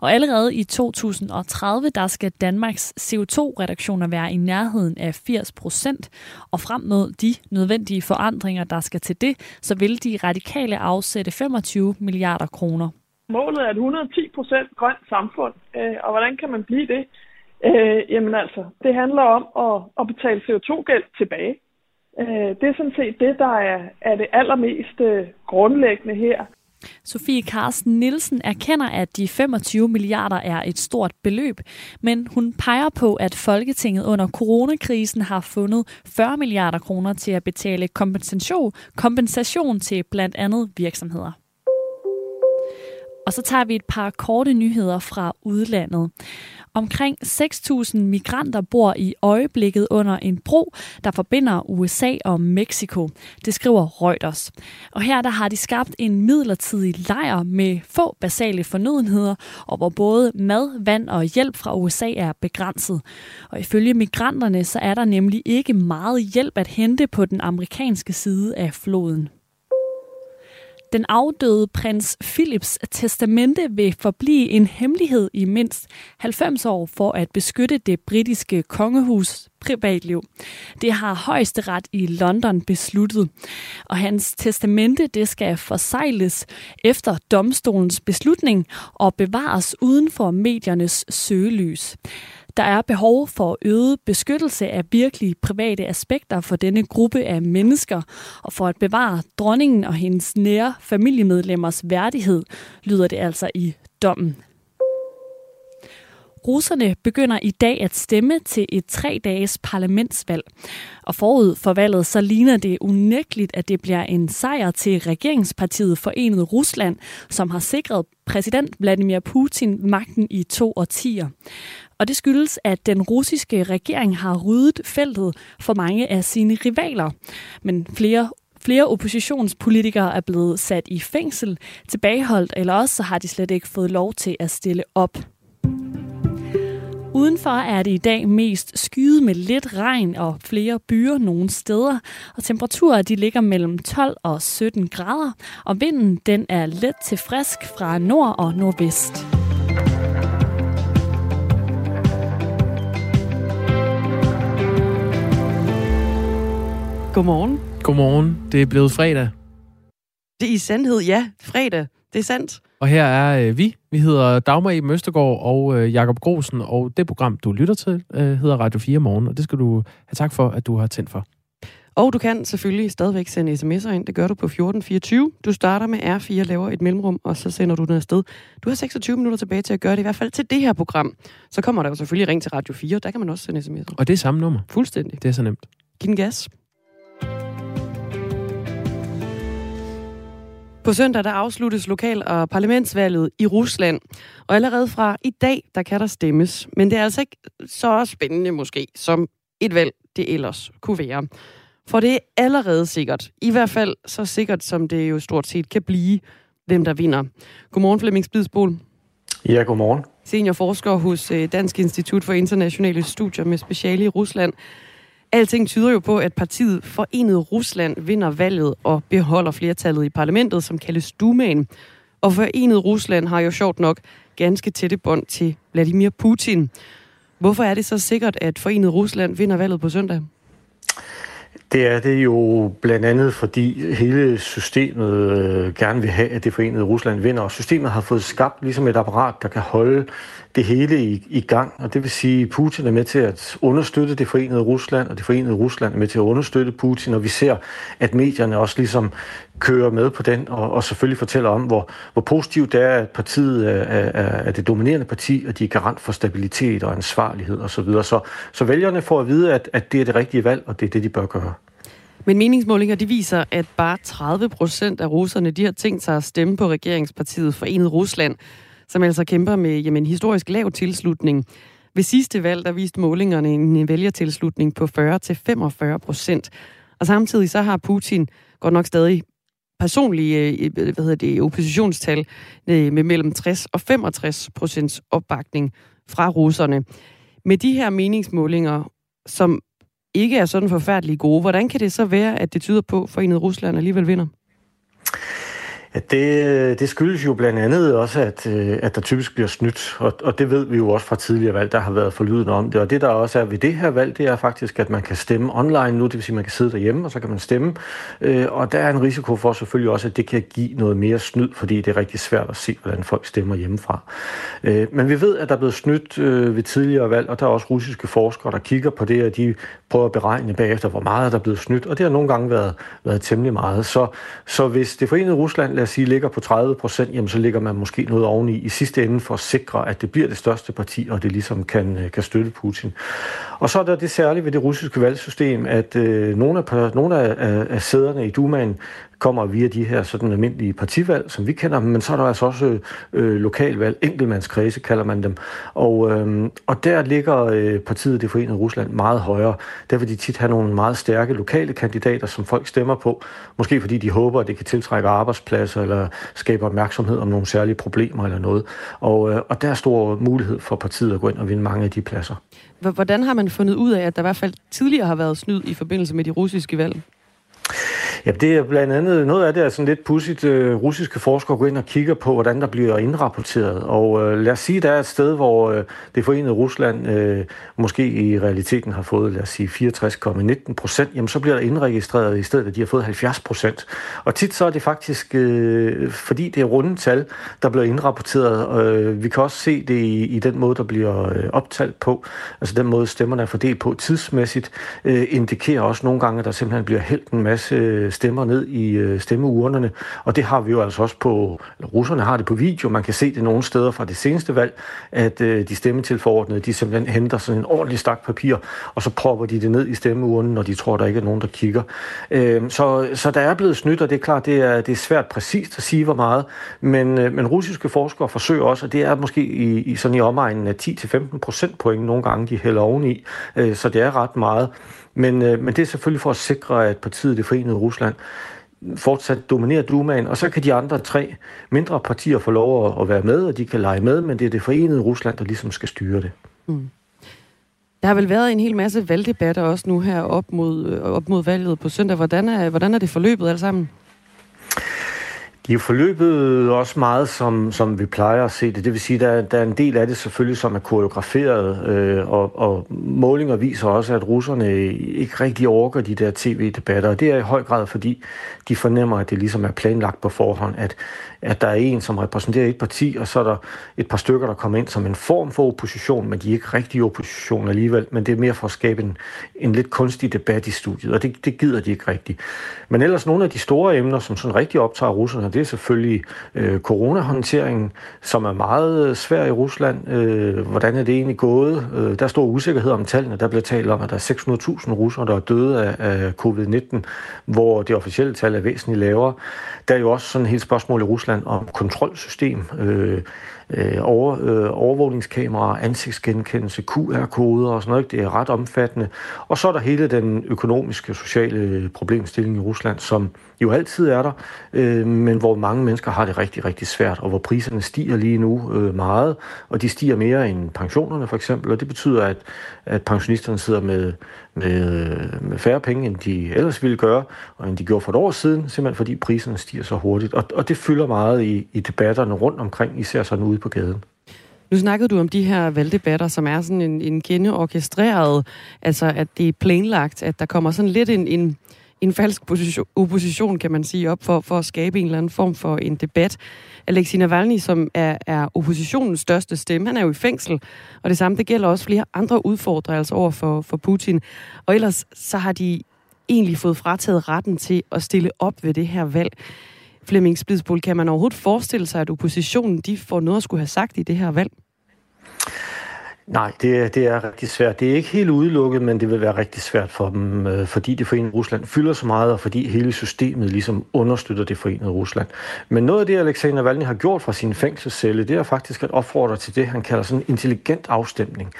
Og allerede i 2030, der skal Danmarks CO2-reduktioner være i nærheden af 80 procent. Og frem mod de nødvendige forandringer, der skal til det, så vil de radikale afsætte 25 milliarder kroner målet er et 110% grønt samfund, øh, og hvordan kan man blive det? Øh, jamen altså, det handler om at, at betale CO2-gæld tilbage. Øh, det er sådan set det, der er, er det allermest øh, grundlæggende her. Sofie Carsten Nielsen erkender, at de 25 milliarder er et stort beløb, men hun peger på, at Folketinget under coronakrisen har fundet 40 milliarder kroner til at betale kompensation, kompensation til blandt andet virksomheder. Og så tager vi et par korte nyheder fra udlandet. Omkring 6.000 migranter bor i øjeblikket under en bro, der forbinder USA og Mexico. Det skriver Reuters. Og her der har de skabt en midlertidig lejr med få basale fornødenheder, og hvor både mad, vand og hjælp fra USA er begrænset. Og ifølge migranterne så er der nemlig ikke meget hjælp at hente på den amerikanske side af floden. Den afdøde prins Philips testamente vil forblive en hemmelighed i mindst 90 år for at beskytte det britiske kongehus privatliv. Det har højesteret i London besluttet. Og hans testamente det skal forsejles efter domstolens beslutning og bevares uden for mediernes søgelys. Der er behov for øget beskyttelse af virkelig private aspekter for denne gruppe af mennesker, og for at bevare dronningen og hendes nære familiemedlemmers værdighed, lyder det altså i dommen. Russerne begynder i dag at stemme til et tre-dages parlamentsvalg. Og forud for valget så ligner det unægteligt, at det bliver en sejr til regeringspartiet Forenet Rusland, som har sikret præsident Vladimir Putin magten i to årtier. Og det skyldes, at den russiske regering har ryddet feltet for mange af sine rivaler. Men flere Flere oppositionspolitikere er blevet sat i fængsel, tilbageholdt, eller også så har de slet ikke fået lov til at stille op. Udenfor er det i dag mest skyet med lidt regn og flere byer nogle steder, og temperaturer de ligger mellem 12 og 17 grader, og vinden den er let til frisk fra nord og nordvest. Godmorgen. Godmorgen. Det er blevet fredag. Det er i sandhed, ja. Fredag. Det er sandt. Og her er øh, vi. Vi hedder Dagmar i Møstergaard og øh, Jakob Grosen, og det program, du lytter til, øh, hedder Radio 4 Morgen, og det skal du have tak for, at du har tændt for. Og du kan selvfølgelig stadigvæk sende sms'er ind. Det gør du på 1424. Du starter med R4, laver et mellemrum, og så sender du den afsted. Du har 26 minutter tilbage til at gøre det, i hvert fald til det her program. Så kommer der jo selvfølgelig ring til Radio 4, der kan man også sende sms'er. Og det er samme nummer? Fuldstændig. Det er så nemt. Giv den gas. På søndag der afsluttes lokal- og parlamentsvalget i Rusland, og allerede fra i dag, der kan der stemmes. Men det er altså ikke så spændende måske, som et valg det ellers kunne være. For det er allerede sikkert, i hvert fald så sikkert, som det jo stort set kan blive, hvem der vinder. Godmorgen, Flemming Spidsbol. Ja, godmorgen. Seniorforsker hos øh, Dansk Institut for Internationale Studier med speciale i Rusland. Alting tyder jo på, at partiet Forenet Rusland vinder valget og beholder flertallet i parlamentet, som kaldes Dumaen. Og Forenet Rusland har jo sjovt nok ganske tætte bånd til Vladimir Putin. Hvorfor er det så sikkert, at Forenet Rusland vinder valget på søndag? Det er det jo blandt andet, fordi hele systemet øh, gerne vil have, at det forenede Rusland vinder. Og systemet har fået skabt ligesom et apparat, der kan holde det hele i, i gang. Og det vil sige, at Putin er med til at understøtte det forenede Rusland, og det forenede Rusland er med til at understøtte Putin. Og vi ser, at medierne også ligesom kører med på den, og, og selvfølgelig fortæller om, hvor, hvor positivt det er, at partiet er, er, er det dominerende parti, og de er garant for stabilitet og ansvarlighed osv. Så, videre. så, så vælgerne får at vide, at, at det er det rigtige valg, og det er det, de bør gøre. Men meningsmålinger de viser, at bare 30 procent af russerne de har tænkt sig at stemme på regeringspartiet Forenet Rusland, som altså kæmper med jamen, historisk lav tilslutning. Ved sidste valg, der viste målingerne en vælgertilslutning på 40-45 procent. Og samtidig så har Putin godt nok stadig personlige øh, hvad hedder det, oppositionstal øh, med mellem 60 og 65 procents opbakning fra russerne. Med de her meningsmålinger, som ikke er sådan forfærdeligt gode, hvordan kan det så være, at det tyder på, at Forenet Rusland alligevel vinder? At det, øh, det skyldes jo blandt andet også, at, øh, at der typisk bliver snydt, og, og det ved vi jo også fra tidligere valg, der har været forlyden om det. Og det, der også er ved det her valg, det er faktisk, at man kan stemme online nu, det vil sige, at man kan sidde derhjemme, og så kan man stemme. Øh, og der er en risiko for selvfølgelig også, at det kan give noget mere snyd, fordi det er rigtig svært at se, hvordan folk stemmer hjemmefra. Men vi ved, at der er blevet snydt ved tidligere valg, og der er også russiske forskere, der kigger på det, og de prøver at beregne bagefter, hvor meget der er blevet snydt, og det har nogle gange været, været temmelig meget. Så, så hvis det forenede Rusland lad os sige, ligger på 30 procent, jamen så ligger man måske noget oveni i sidste ende for at sikre, at det bliver det største parti, og det ligesom kan, øh, kan støtte Putin. Og så er der det særlige ved det russiske valgsystem, at øh, nogle, af, nogle af, af, af sæderne i Dumaen kommer via de her sådan almindelige partivalg, som vi kender dem, men så er der altså også øh, lokalvalg, enkeltmandskredse kalder man dem. Og, øh, og der ligger øh, partiet Det Forenede Rusland meget højere. Der vil de tit have nogle meget stærke lokale kandidater, som folk stemmer på. Måske fordi de håber, at det kan tiltrække arbejdspladser eller skabe opmærksomhed om nogle særlige problemer eller noget. Og, øh, og der er stor mulighed for partiet at gå ind og vinde mange af de pladser. Hvordan har man fundet ud af, at der i hvert fald tidligere har været snyd i forbindelse med de russiske valg? Ja, det er blandt andet, noget af det er sådan lidt pudsigt. Øh, russiske forskere går ind og kigger på, hvordan der bliver indrapporteret. Og øh, lad os sige, der er et sted, hvor øh, det forenede Rusland øh, måske i realiteten har fået, lad os sige, 64,19 procent, jamen så bliver der indregistreret i stedet, at de har fået 70 procent. Og tit så er det faktisk, øh, fordi det er runde tal, der bliver indrapporteret. Øh, vi kan også se det i, i den måde, der bliver øh, optalt på, altså den måde stemmerne er fordelt på tidsmæssigt, øh, indikerer også nogle gange, at der simpelthen bliver hældt en masse øh, stemmer ned i øh, stemmeurnerne, og det har vi jo altså også på, russerne har det på video, man kan se det nogle steder fra det seneste valg, at øh, de stemmetilforordnede, de simpelthen henter sådan en ordentlig stak papir, og så propper de det ned i stemmeurnen, når de tror, der ikke er nogen, der kigger. Øhm, så, så der er blevet snydt, og det er klart, det er, det er svært præcist at sige, hvor meget, men, øh, men russiske forskere forsøger også, og det er måske i, i sådan i omegnen af 10-15 procentpoint nogle gange, de hælder oveni, så det er ret meget. Men, øh, men det er selvfølgelig for at sikre, at partiet Det Forenede Rusland fortsat dominerer Dumaen, og så kan de andre tre mindre partier få lov at, at være med, og de kan lege med, men det er det forenede Rusland, der ligesom skal styre det. Mm. Der har vel været en hel masse valgdebatter også nu her op mod, øh, op mod valget på søndag. Hvordan er, hvordan er det forløbet alt sammen? De er forløbet også meget, som, som vi plejer at se det. Det vil sige, der, der er en del af det selvfølgelig, som er koreograferet, øh, og, og målinger viser også, at russerne ikke rigtig orker de der tv-debatter. Og det er i høj grad, fordi de fornemmer, at det ligesom er planlagt på forhånd, at, at der er en, som repræsenterer et parti, og så er der et par stykker, der kommer ind som en form for opposition, men de er ikke rigtig opposition alligevel, men det er mere for at skabe en, en lidt kunstig debat i studiet, og det, det gider de ikke rigtigt. Men ellers nogle af de store emner, som sådan rigtig optager russerne, det er selvfølgelig øh, coronahåndteringen, som er meget øh, svær i Rusland. Øh, hvordan er det egentlig gået? Øh, der er stor usikkerhed om tallene. Der bliver talt om, at der er 600.000 russere, der er døde af, af covid-19, hvor det officielle tal er væsentligt lavere. Der er jo også sådan et helt spørgsmål i Rusland om kontrolsystem. Øh, øh, over, øh, overvågningskameraer, ansigtsgenkendelse, QR-koder og sådan noget. Det er ret omfattende. Og så er der hele den økonomiske og sociale øh, problemstilling i Rusland, som jo altid er der, øh, men hvor mange mennesker har det rigtig, rigtig svært, og hvor priserne stiger lige nu øh, meget, og de stiger mere end pensionerne for eksempel, og det betyder, at, at pensionisterne sidder med, med, med færre penge, end de ellers ville gøre, og end de gjorde for et år siden, simpelthen fordi priserne stiger så hurtigt. Og, og det fylder meget i, i debatterne rundt omkring, især sådan ude på gaden. Nu snakkede du om de her valgdebatter, som er sådan en, en kende orkestreret, altså at det er planlagt, at der kommer sådan lidt en, en, en falsk position, opposition, kan man sige, op for, for at skabe en eller anden form for en debat. Alexei Navalny, som er, er oppositionens største stemme, han er jo i fængsel, og det samme det gælder også flere andre udfordrere altså over for, for Putin. Og ellers så har de egentlig fået frataget retten til at stille op ved det her valg. Flemming Splidsbol, kan man overhovedet forestille sig, at oppositionen de får noget at skulle have sagt i det her valg? Nej, det er, det er rigtig svært. Det er ikke helt udelukket, men det vil være rigtig svært for dem, øh, fordi det forenede Rusland fylder så meget, og fordi hele systemet ligesom understøtter det forenede Rusland. Men noget af det, Alexander Navalny har gjort fra sin fængselscelle, det er faktisk at opfordre til det, han kalder sådan en intelligent afstemning.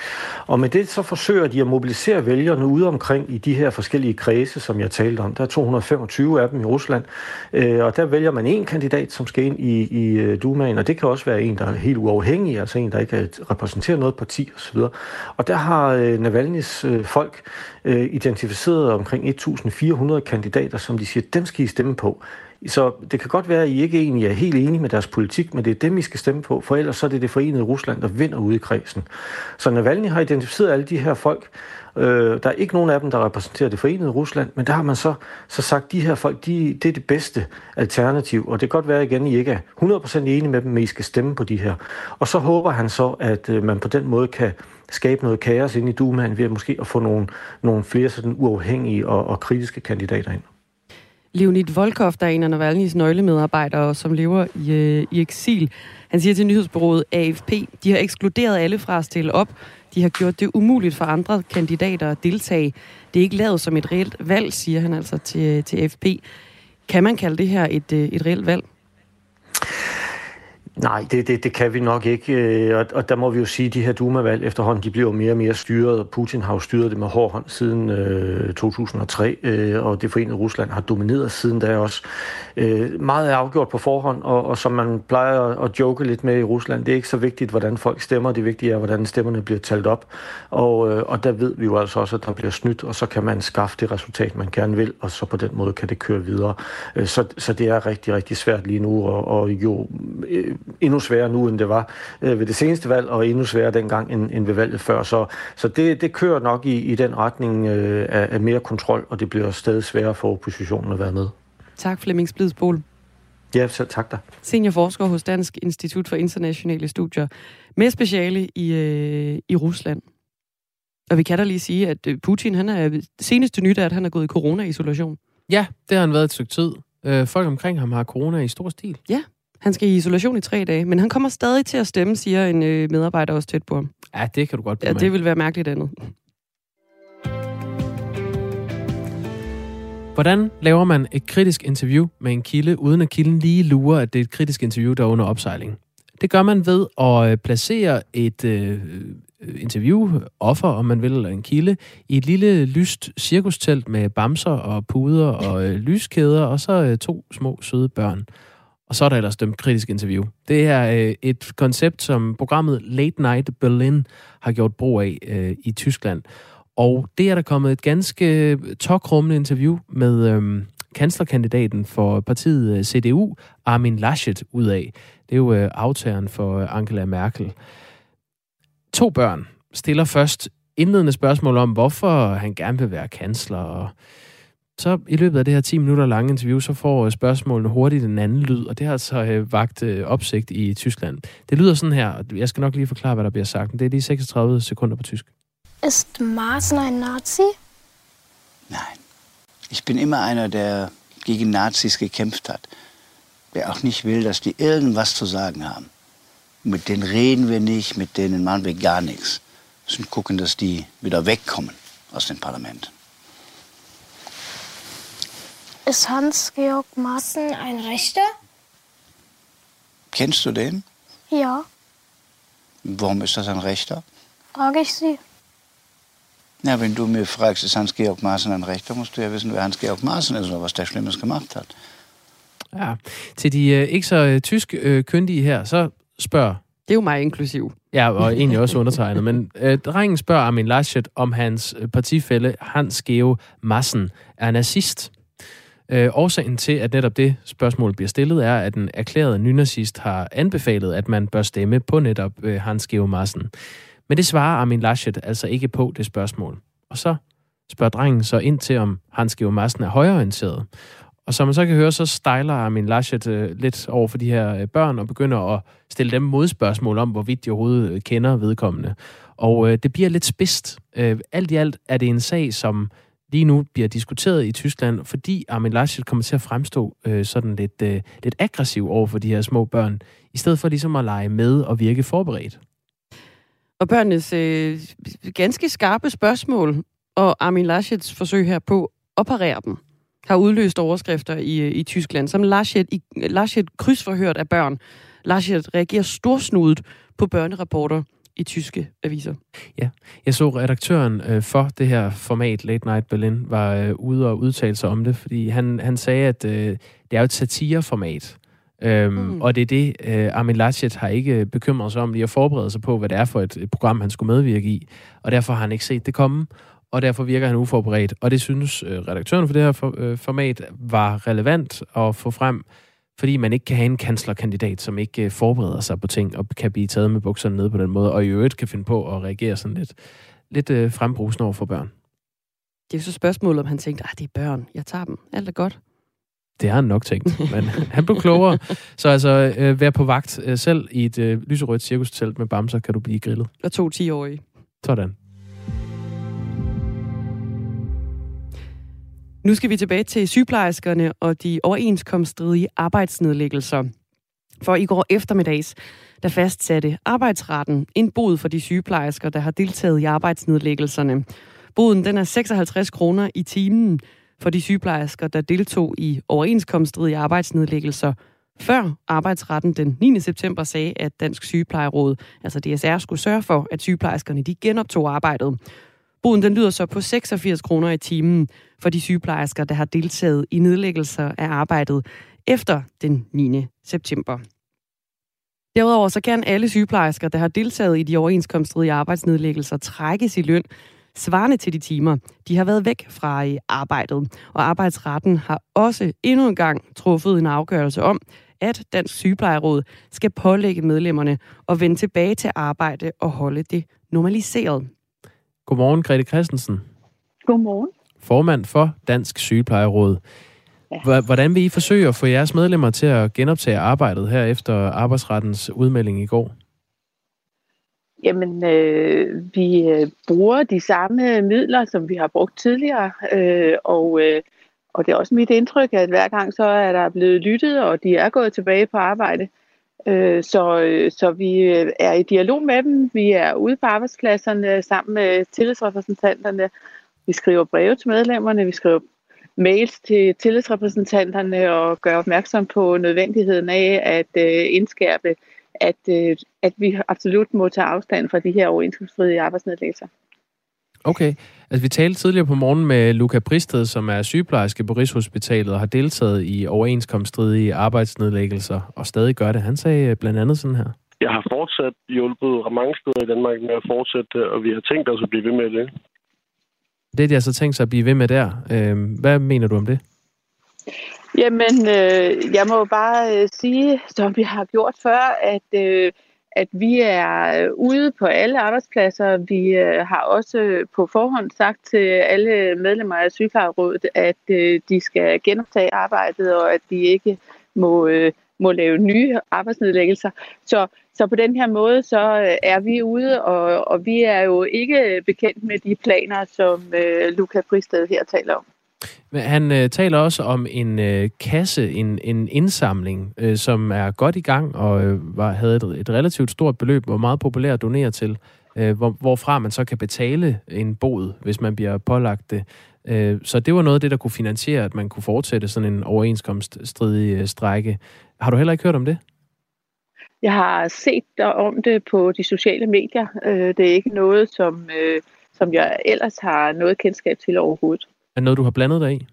Og med det så forsøger de at mobilisere vælgerne ude omkring i de her forskellige kredse, som jeg talte om. Der er 225 af dem i Rusland, øh, og der vælger man en kandidat, som skal ind i, i øh, Dumaen, og det kan også være en, der er helt uafhængig, altså en, der ikke repræsenterer noget parti osv. Og der har øh, Navalny's øh, folk øh, identificeret omkring 1.400 kandidater, som de siger, dem skal I stemme på. Så det kan godt være, at I ikke egentlig er helt enige med deres politik, men det er dem, I skal stemme på, for ellers så er det det forenede Rusland, der vinder ude i kredsen. Så Navalny har identificeret alle de her folk. Øh, der er ikke nogen af dem, der repræsenterer det forenede Rusland, men der har man så, så sagt, de her folk, de, det er det bedste alternativ, og det kan godt være igen, I ikke er 100% enige med dem, men I skal stemme på de her. Og så håber han så, at øh, man på den måde kan skabe noget kaos ind i Dumaen ved at måske at få nogle, nogle flere sådan uafhængige og, og kritiske kandidater ind. Leonid Volkov, der er en af Navalny's nøglemedarbejdere, som lever i, øh, i eksil, han siger til nyhedsbureauet AFP, de har ekskluderet alle fra at stille op. De har gjort det umuligt for andre kandidater at deltage. Det er ikke lavet som et reelt valg, siger han altså til, til FP. Kan man kalde det her et, øh, et reelt valg? Nej, det, det, det kan vi nok ikke. Øh, og, og der må vi jo sige, at de her Duma-valg efterhånden, de bliver mere og mere styret, Putin har jo styret det med hård hånd siden øh, 2003, øh, og det forenede Rusland har domineret siden da også. Øh, meget er afgjort på forhånd, og, og som man plejer at joke lidt med i Rusland, det er ikke så vigtigt, hvordan folk stemmer, det vigtige er, hvordan stemmerne bliver talt op. Og, øh, og der ved vi jo altså også, at der bliver snydt, og så kan man skaffe det resultat, man gerne vil, og så på den måde kan det køre videre. Øh, så, så det er rigtig, rigtig svært lige nu, og, og jo... Øh, endnu sværere nu, end det var øh, ved det seneste valg, og endnu sværere dengang end, end ved valget før. Så, så det, det kører nok i, i den retning øh, af, af mere kontrol, og det bliver stadig sværere for oppositionen at være med. Tak, Flemming Splidsbol. Ja, selv tak dig. Seniorforsker hos Dansk Institut for Internationale Studier med speciale i, øh, i Rusland. Og vi kan da lige sige, at øh, Putin, han er seneste nyt er, at han er gået i corona-isolation. Ja, det har han været et stykke tid. Øh, folk omkring ham har corona i stor stil. Ja, han skal i isolation i tre dage, men han kommer stadig til at stemme, siger en øh, medarbejder også tæt på ham. Ja, det kan du godt Ja, det vil være mærkeligt andet. Hvordan laver man et kritisk interview med en kilde, uden at kilden lige lurer, at det er et kritisk interview, der er under opsejling? Det gør man ved at øh, placere et øh, interviewoffer, om man vil, eller en kilde, i et lille lyst cirkustelt med bamser og puder og øh, lyskæder, og så øh, to små søde børn og så er der ellers dømt kritisk interview. Det er øh, et koncept, som programmet Late Night Berlin har gjort brug af øh, i Tyskland. Og det er der kommet et ganske øh, tokrummende interview med øh, kanslerkandidaten for partiet øh, CDU, Armin Laschet, ud af. Det er jo øh, aftageren for øh, Angela Merkel. To børn stiller først indledende spørgsmål om, hvorfor han gerne vil være kansler, og så i løbet af det her 10 minutter lange interview, så får spørgsmålene hurtigt en anden lyd, og det har så øh, vagt øh, opsigt i Tyskland. Det lyder sådan her, og jeg skal nok lige forklare, hvad der bliver sagt, men det er lige 36 sekunder på tysk. Ist Maaßen ein Nazi? Nein. Ich bin immer einer, der gegen Nazis gekämpft hat. Der auch nicht will, dass die irgendwas zu sagen haben. Mit denen reden wir nicht, mit denen machen wir gar nichts. Wir müssen gucken, dass die wieder wegkommen aus dem Parlament. Ist Hans-Georg Maaßen ein Rechter? Kennst du den? Ja. Warum ist das ein Rechter? Frage ich Sie. Na, wenn du mir fragst, ist Hans-Georg Maaßen ein Rechter, musst du ja wissen, wer Hans-Georg Maaßen ist oder was der Schlimmes gemacht hat. Ja, til de øh, ikke så øh, tysk øh, kyndige her, så spørg. Det er jo mig inklusiv. Ja, og egentlig også undertegnet. Men øh, drengen spørger Armin Laschet, om hans øh, partifælle Hans Geo Massen er nazist. Øh, årsagen til, at netop det spørgsmål bliver stillet, er, at en erklæret nynazist har anbefalet, at man bør stemme på netop øh, Hans Geo Madsen. Men det svarer Armin Laschet altså ikke på det spørgsmål. Og så spørger drengen så ind til, om Hans Geo Madsen er højorienteret. Og som man så kan høre, så stejler Armin Laschet øh, lidt over for de her øh, børn og begynder at stille dem modspørgsmål om, hvorvidt de overhovedet øh, kender vedkommende. Og øh, det bliver lidt spidst. Øh, alt i alt er det en sag, som lige nu bliver diskuteret i Tyskland, fordi Armin Laschet kommer til at fremstå øh, sådan lidt, øh, lidt aggressiv over for de her små børn, i stedet for ligesom at lege med og virke forberedt. Og børnenes øh, ganske skarpe spørgsmål og Armin Laschets forsøg her på at parere dem, har udløst overskrifter i, øh, i Tyskland, som Laschet, i, Laschet krydsforhørt af børn. Laschet reagerer storsnudet på børnerapporter i tyske aviser. Ja, jeg så redaktøren øh, for det her format Late Night Berlin var øh, ude og udtale sig om det, fordi han, han sagde, at øh, det er jo et satireformat. Øhm, mm. Og det er det, øh, Armin Laschet har ikke bekymret sig om lige at forberede sig på, hvad det er for et, et program, han skulle medvirke i. Og derfor har han ikke set det komme, og derfor virker han uforberedt. Og det synes øh, redaktøren for det her for, øh, format var relevant at få frem, fordi man ikke kan have en kanslerkandidat, som ikke øh, forbereder sig på ting og kan blive taget med bukserne ned på den måde, og i øvrigt kan finde på at reagere sådan lidt, lidt øh, frembrusende over for børn. Det er jo så spørgsmålet, om han tænkte, at det er børn, jeg tager dem, alt er godt. Det har han nok tænkt, men han blev klogere. Så altså, øh, vær på vagt øh, selv i et øh, lyserødt cirkustelt med bamser, kan du blive grillet. Og to 10-årige. Sådan. Nu skal vi tilbage til sygeplejerskerne og de overenskomststridige arbejdsnedlæggelser. For i går eftermiddags, der fastsatte arbejdsretten en bod for de sygeplejersker, der har deltaget i arbejdsnedlæggelserne. Boden den er 56 kroner i timen for de sygeplejersker, der deltog i overenskomststridige arbejdsnedlæggelser før arbejdsretten den 9. september sagde, at Dansk Sygeplejeråd, altså DSR, skulle sørge for, at sygeplejerskerne de genoptog arbejdet. Boden den lyder så på 86 kroner i timen for de sygeplejersker, der har deltaget i nedlæggelser af arbejdet efter den 9. september. Derudover så kan alle sygeplejersker, der har deltaget i de overenskomststridige arbejdsnedlæggelser, trækkes i løn, svarende til de timer, de har været væk fra arbejdet. Og arbejdsretten har også endnu en gang truffet en afgørelse om, at Dansk Sygeplejeråd skal pålægge medlemmerne at vende tilbage til arbejde og holde det normaliseret. Godmorgen, Grete Christensen. Godmorgen. Formand for Dansk Sygeplejeråd. Ja. Hvordan vil I forsøge at få jeres medlemmer til at genoptage arbejdet her efter arbejdsrettens udmelding i går? Jamen, øh, vi øh, bruger de samme midler, som vi har brugt tidligere, øh, og, øh, og det er også mit indtryk, at hver gang så er der blevet lyttet, og de er gået tilbage på arbejde. Øh, så, øh, så vi øh, er i dialog med dem. Vi er ude på arbejdspladserne sammen med tillidsrepræsentanterne. Vi skriver breve til medlemmerne, vi skriver mails til tillidsrepræsentanterne og gør opmærksom på nødvendigheden af at øh, indskærpe, at, øh, at vi absolut må tage afstand fra de her overenskomstfriede arbejdsnedlæggelser. Okay. Altså, vi talte tidligere på morgen med Luca Bristed, som er sygeplejerske på Rigshospitalet og har deltaget i overenskomststridige arbejdsnedlæggelser og stadig gør det. Han sagde blandt andet sådan her. Jeg har fortsat hjulpet mange steder i Danmark med at fortsætte, og vi har tænkt os at blive ved med det. Det er de altså tænkt sig at blive ved med der. Øh, hvad mener du om det? Jamen, øh, jeg må bare øh, sige, som vi har gjort før, at øh, at vi er ude på alle arbejdspladser. Vi øh, har også på forhånd sagt til alle medlemmer af sygeplejerådet, at øh, de skal genoptage arbejdet, og at de ikke må, øh, må lave nye arbejdsnedlæggelser. Så, så på den her måde, så øh, er vi ude, og, og vi er jo ikke bekendt med de planer, som øh, Luca Fristed her taler om. Men han øh, taler også om en øh, kasse, en, en indsamling, øh, som er godt i gang og øh, var, havde et, et relativt stort beløb, hvor meget populær at donere til, øh, hvor, hvorfra man så kan betale en bod, hvis man bliver pålagt det. Øh, så det var noget af det, der kunne finansiere, at man kunne fortsætte sådan en overenskomststridig øh, strække. Har du heller ikke hørt om det? Jeg har set om det på de sociale medier. Øh, det er ikke noget, som, øh, som jeg ellers har noget kendskab til overhovedet. Er noget, du har blandet dig i?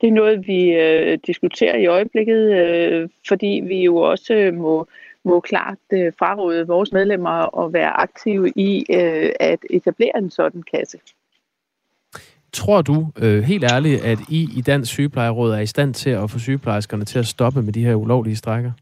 Det er noget, vi øh, diskuterer i øjeblikket, øh, fordi vi jo også må, må klart øh, fraråde vores medlemmer at være aktive i øh, at etablere en sådan kasse. Tror du øh, helt ærligt, at I i Dansk Sygeplejeråd er i stand til at få sygeplejerskerne til at stoppe med de her ulovlige strækker?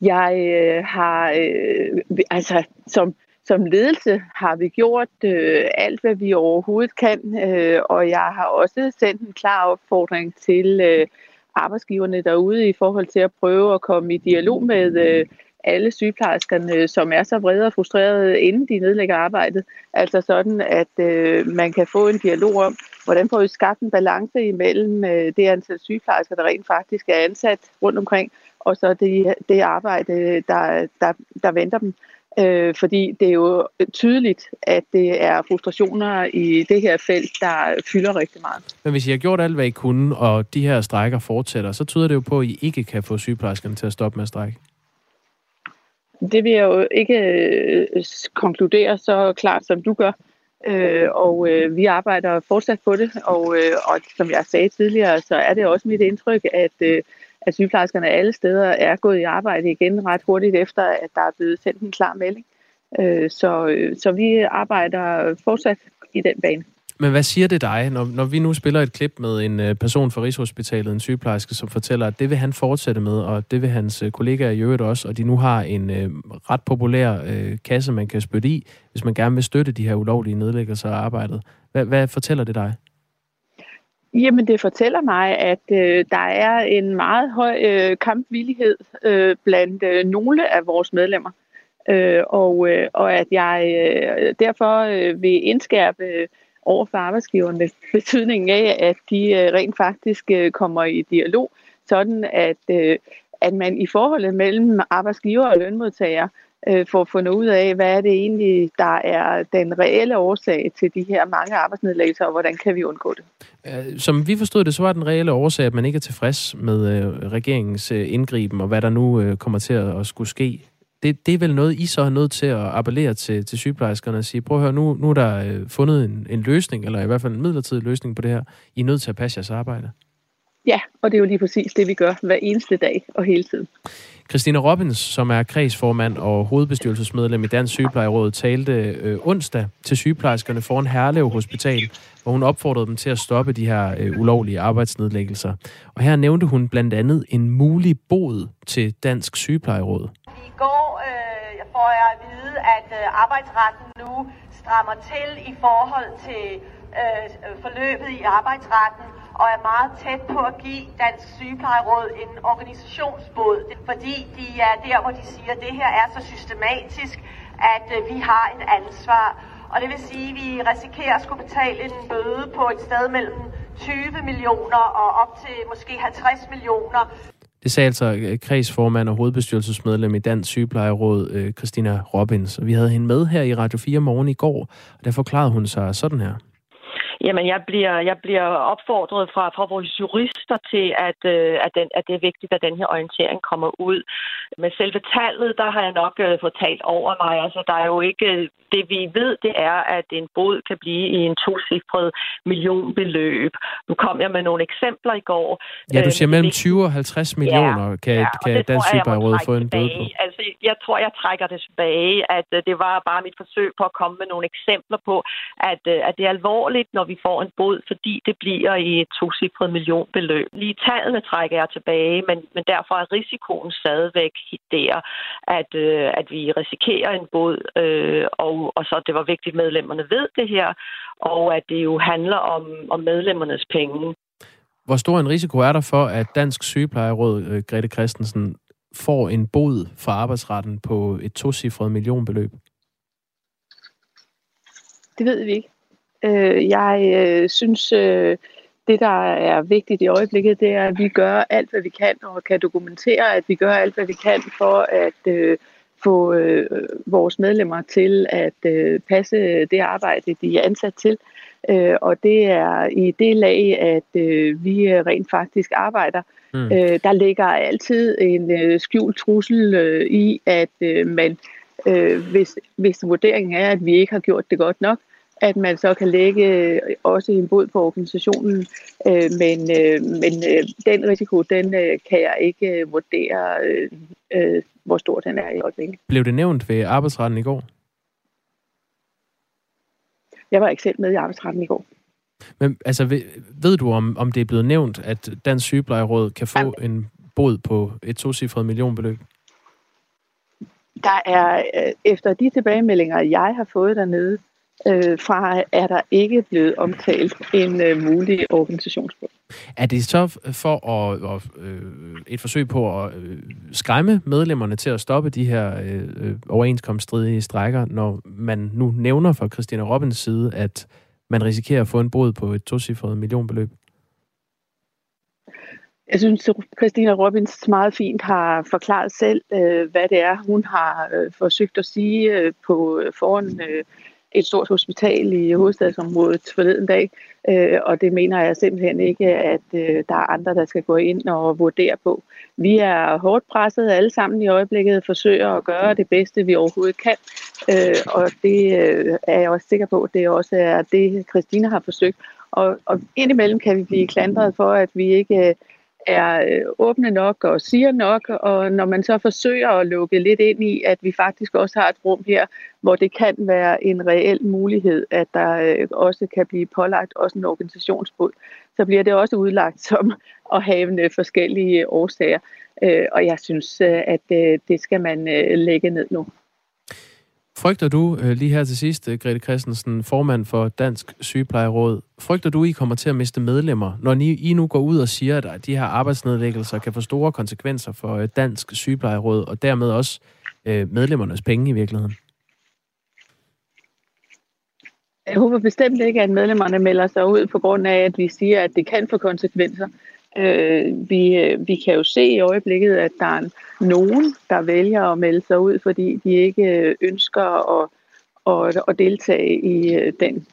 Jeg øh, har, øh, altså som, som ledelse har vi gjort øh, alt, hvad vi overhovedet kan, øh, og jeg har også sendt en klar opfordring til øh, arbejdsgiverne derude i forhold til at prøve at komme i dialog med øh, alle sygeplejerskerne, som er så vrede og frustrerede, inden de nedlægger arbejdet. Altså sådan, at øh, man kan få en dialog om, hvordan får vi skabt en balance imellem øh, det antal sygeplejersker, der rent faktisk er ansat rundt omkring, og så det, det arbejde, der, der, der venter dem. Øh, fordi det er jo tydeligt, at det er frustrationer i det her felt, der fylder rigtig meget. Men hvis I har gjort alt, hvad I kunne, og de her strækker fortsætter, så tyder det jo på, at I ikke kan få sygeplejerskerne til at stoppe med at strække. Det vil jeg jo ikke øh, konkludere så klart, som du gør. Øh, og øh, vi arbejder fortsat på det, og, øh, og som jeg sagde tidligere, så er det også mit indtryk, at, øh, at sygeplejerskerne alle steder er gået i arbejde igen ret hurtigt efter, at der er blevet sendt en klar melding. Øh, så, øh, så vi arbejder fortsat i den bane. Men hvad siger det dig, når, når vi nu spiller et klip med en øh, person fra Rigshospitalet, en sygeplejerske, som fortæller, at det vil han fortsætte med, og det vil hans øh, kollegaer i øvrigt også, og de nu har en øh, ret populær øh, kasse, man kan spytte i, hvis man gerne vil støtte de her ulovlige nedlæggelser af arbejdet. Hvad, hvad fortæller det dig? Jamen, det fortæller mig, at øh, der er en meget høj øh, kampvillighed øh, blandt øh, nogle af vores medlemmer. Øh, og, øh, og at jeg øh, derfor øh, vil indskærpe øh, over for arbejdsgiverne betydningen af, at de øh, rent faktisk øh, kommer i dialog, sådan at, øh, at man i forholdet mellem arbejdsgiver og lønmodtager Øh, for at finde ud af, hvad er det egentlig, der er den reelle årsag til de her mange arbejdsnedlæggelser, og hvordan kan vi undgå det? Øh, som vi forstod det, så var den reelle årsag, at man ikke er tilfreds med øh, regeringens indgriben, og hvad der nu kommer til at skulle ske det, det er vel noget, I så er nødt til at appellere til, til sygeplejerskerne og sige, prøv at høre, nu, nu er der fundet en, en løsning, eller i hvert fald en midlertidig løsning på det her. I er nødt til at passe jeres arbejde. Ja, og det er jo lige præcis det, vi gør hver eneste dag og hele tiden. Christina Robbins, som er kredsformand og hovedbestyrelsesmedlem i Dansk Sygeplejeråd, talte øh, onsdag til sygeplejerskerne foran Herlev Hospital, hvor hun opfordrede dem til at stoppe de her øh, ulovlige arbejdsnedlæggelser. Og her nævnte hun blandt andet en mulig bod til Dansk Sygeplejeråd. I går øh, får jeg at vide, at øh, arbejdsretten nu strammer til i forhold til øh, forløbet i arbejdsretten og er meget tæt på at give Dansk Sygeplejeråd en organisationsbåd, fordi de er der, hvor de siger, at det her er så systematisk, at øh, vi har et ansvar. Og det vil sige, at vi risikerer at skulle betale en bøde på et sted mellem 20 millioner og op til måske 50 millioner. Det sagde altså øh, kredsformand og hovedbestyrelsesmedlem i Dansk Sygeplejeråd, øh, Christina Robbins. Og vi havde hende med her i Radio 4 morgen i går, og der forklarede hun sig sådan her. Jamen, jeg bliver, jeg bliver opfordret fra, fra vores jurister til, at, øh, at, den, at det er vigtigt, at den her orientering kommer ud. Med selve tallet, der har jeg nok øh, fået talt over mig. Altså, der er jo ikke... Det vi ved, det er, at en bod kan blive i en tocifret millionbeløb. Nu kom jeg med nogle eksempler i går. Ja, du øh, siger mellem 20 og 50 millioner ja, kan, ja, kan Dansk Sygeplejeråd få en bøde på. Altså, jeg tror, jeg trækker det tilbage, at øh, det var bare mit forsøg på at komme med nogle eksempler på, at, øh, at det er alvorligt, når vi får en bod, fordi det bliver i et tocifret millionbeløb. Lige tallene trækker jeg tilbage, men, men derfor er risikoen stadigvæk der, at, øh, at vi risikerer en bod, øh, og, og så det var vigtigt, at medlemmerne ved det her, og at det jo handler om, om medlemmernes penge. Hvor stor en risiko er der for, at Dansk Sygeplejeråd, øh, Grete Christensen, får en bod fra arbejdsretten på et tocifret millionbeløb? Det ved vi ikke. Øh, jeg øh, synes, øh, det der er vigtigt i øjeblikket, det er, at vi gør alt, hvad vi kan, og kan dokumentere, at vi gør alt, hvad vi kan for at øh, få øh, vores medlemmer til at øh, passe det arbejde, de er ansat til. Øh, og det er i det lag, at øh, vi rent faktisk arbejder Mm. Øh, der ligger altid en øh, skjult trussel øh, i, at øh, man, øh, hvis, hvis vurderingen er, at vi ikke har gjort det godt nok, at man så kan lægge øh, også en bod på organisationen. Øh, men øh, men øh, den risiko, den øh, kan jeg ikke øh, vurdere, øh, øh, hvor stor den er i øjeblikket. Blev det nævnt ved arbejdsretten i går? Jeg var ikke selv med i arbejdsretten i går. Men altså, ved, ved du, om, om det er blevet nævnt, at Dansk Sygeplejeråd kan få Jamen. en bod på et tocifret millionbeløb? Der er, øh, efter de tilbagemeldinger, jeg har fået dernede, øh, fra er der ikke blevet omtalt en øh, mulig organisationsbund. Er det så for at, at, øh, et forsøg på at øh, skræmme medlemmerne til at stoppe de her øh, øh overenskomststridige strækker, når man nu nævner fra Christina Robbins side, at man risikerer at få en bod på et tocifret millionbeløb? Jeg synes, Christina Robbins meget fint har forklaret selv, øh, hvad det er, hun har øh, forsøgt at sige på foran et stort hospital i hovedstadsområdet forleden dag, øh, og det mener jeg simpelthen ikke, at øh, der er andre, der skal gå ind og vurdere på. Vi er hårdt presset alle sammen i øjeblikket, forsøger at gøre det bedste, vi overhovedet kan, øh, og det øh, er jeg også sikker på, det også er det, Christina har forsøgt. Og, og indimellem kan vi blive klandret for, at vi ikke er øh, åbne nok og siger nok, og når man så forsøger at lukke lidt ind i, at vi faktisk også har et rum her, hvor det kan være en reel mulighed, at der øh, også kan blive pålagt også en organisationsbud, så bliver det også udlagt som at have forskellige årsager. Øh, og jeg synes, at det skal man lægge ned nu. Frygter du, øh, lige her til sidst, øh, Grete Christensen, formand for Dansk Sygeplejeråd, frygter du, I kommer til at miste medlemmer, når I nu går ud og siger, at de her arbejdsnedlæggelser kan få store konsekvenser for øh, Dansk Sygeplejeråd, og dermed også medlemmernes penge i virkeligheden? Jeg håber bestemt ikke, at medlemmerne melder sig ud på grund af, at vi siger, at det kan få konsekvenser. Øh, vi, øh, vi kan jo se i øjeblikket, at der er nogen, der vælger at melde sig ud, fordi de ikke øh, ønsker at, at, at deltage i øh, den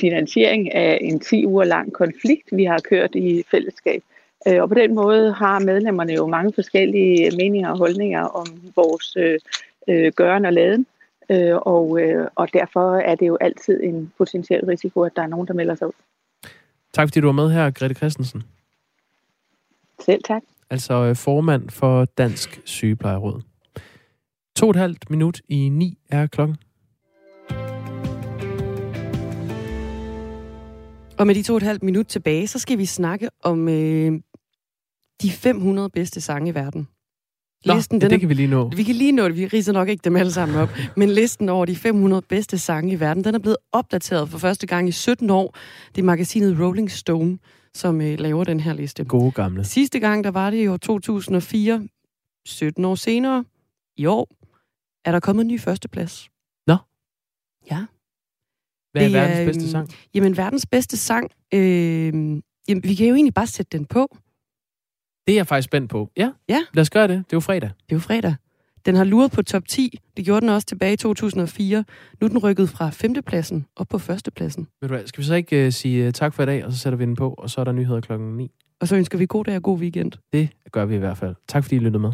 finansiering af en 10 uger lang konflikt, vi har kørt i fællesskab. Og på den måde har medlemmerne jo mange forskellige meninger og holdninger om vores øh, gøren og laden. Øh, og, øh, og derfor er det jo altid en potentiel risiko, at der er nogen, der melder sig ud. Tak fordi du var med her, Grete Christensen. Selv tak. Altså øh, formand for Dansk Sygeplejeråd. To og et halvt minut i ni er klokken. Og med de to og et halvt minut tilbage, så skal vi snakke om øh, de 500 bedste sange i verden. Nå, listen, den det er, kan vi lige nå. Vi kan lige nå det, vi riser nok ikke dem alle sammen op. Men listen over de 500 bedste sange i verden, den er blevet opdateret for første gang i 17 år. Det er magasinet Rolling Stone, som øh, laver den her liste. Gode gamle. Sidste gang, der var det i år 2004. 17 år senere, i år, er der kommet en ny førsteplads. Nå. Ja. Hvad er det, verdens bedste sang? Jamen, verdens bedste sang, øh, jamen, vi kan jo egentlig bare sætte den på. Det er jeg faktisk spændt på. Ja, ja. lad os gøre det. Det er jo fredag. Det er jo fredag. Den har luret på top 10. Det gjorde den også tilbage i 2004. Nu er den rykket fra femtepladsen op på førstepladsen. Ved du hvad, skal vi så ikke uh, sige uh, tak for i dag, og så sætter vi den på, og så er der nyheder klokken 9. Og så ønsker vi god dag og god weekend. Det gør vi i hvert fald. Tak fordi I lyttede med.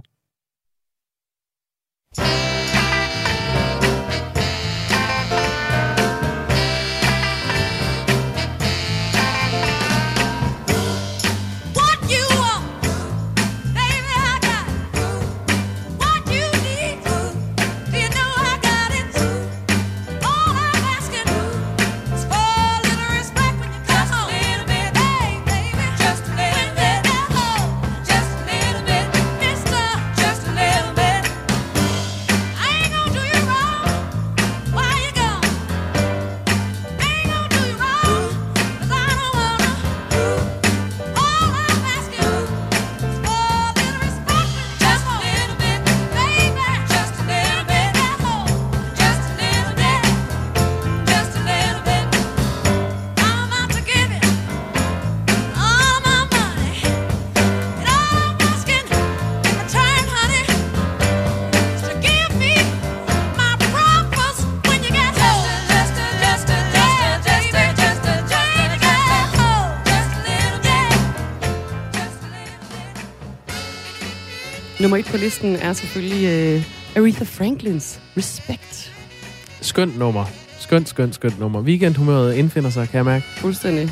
Nummer et på listen er selvfølgelig uh, Aretha Franklins Respect. Skønt nummer. Skønt, skønt, skønt nummer. Weekendhumøret indfinder sig, kan jeg mærke. Fuldstændig.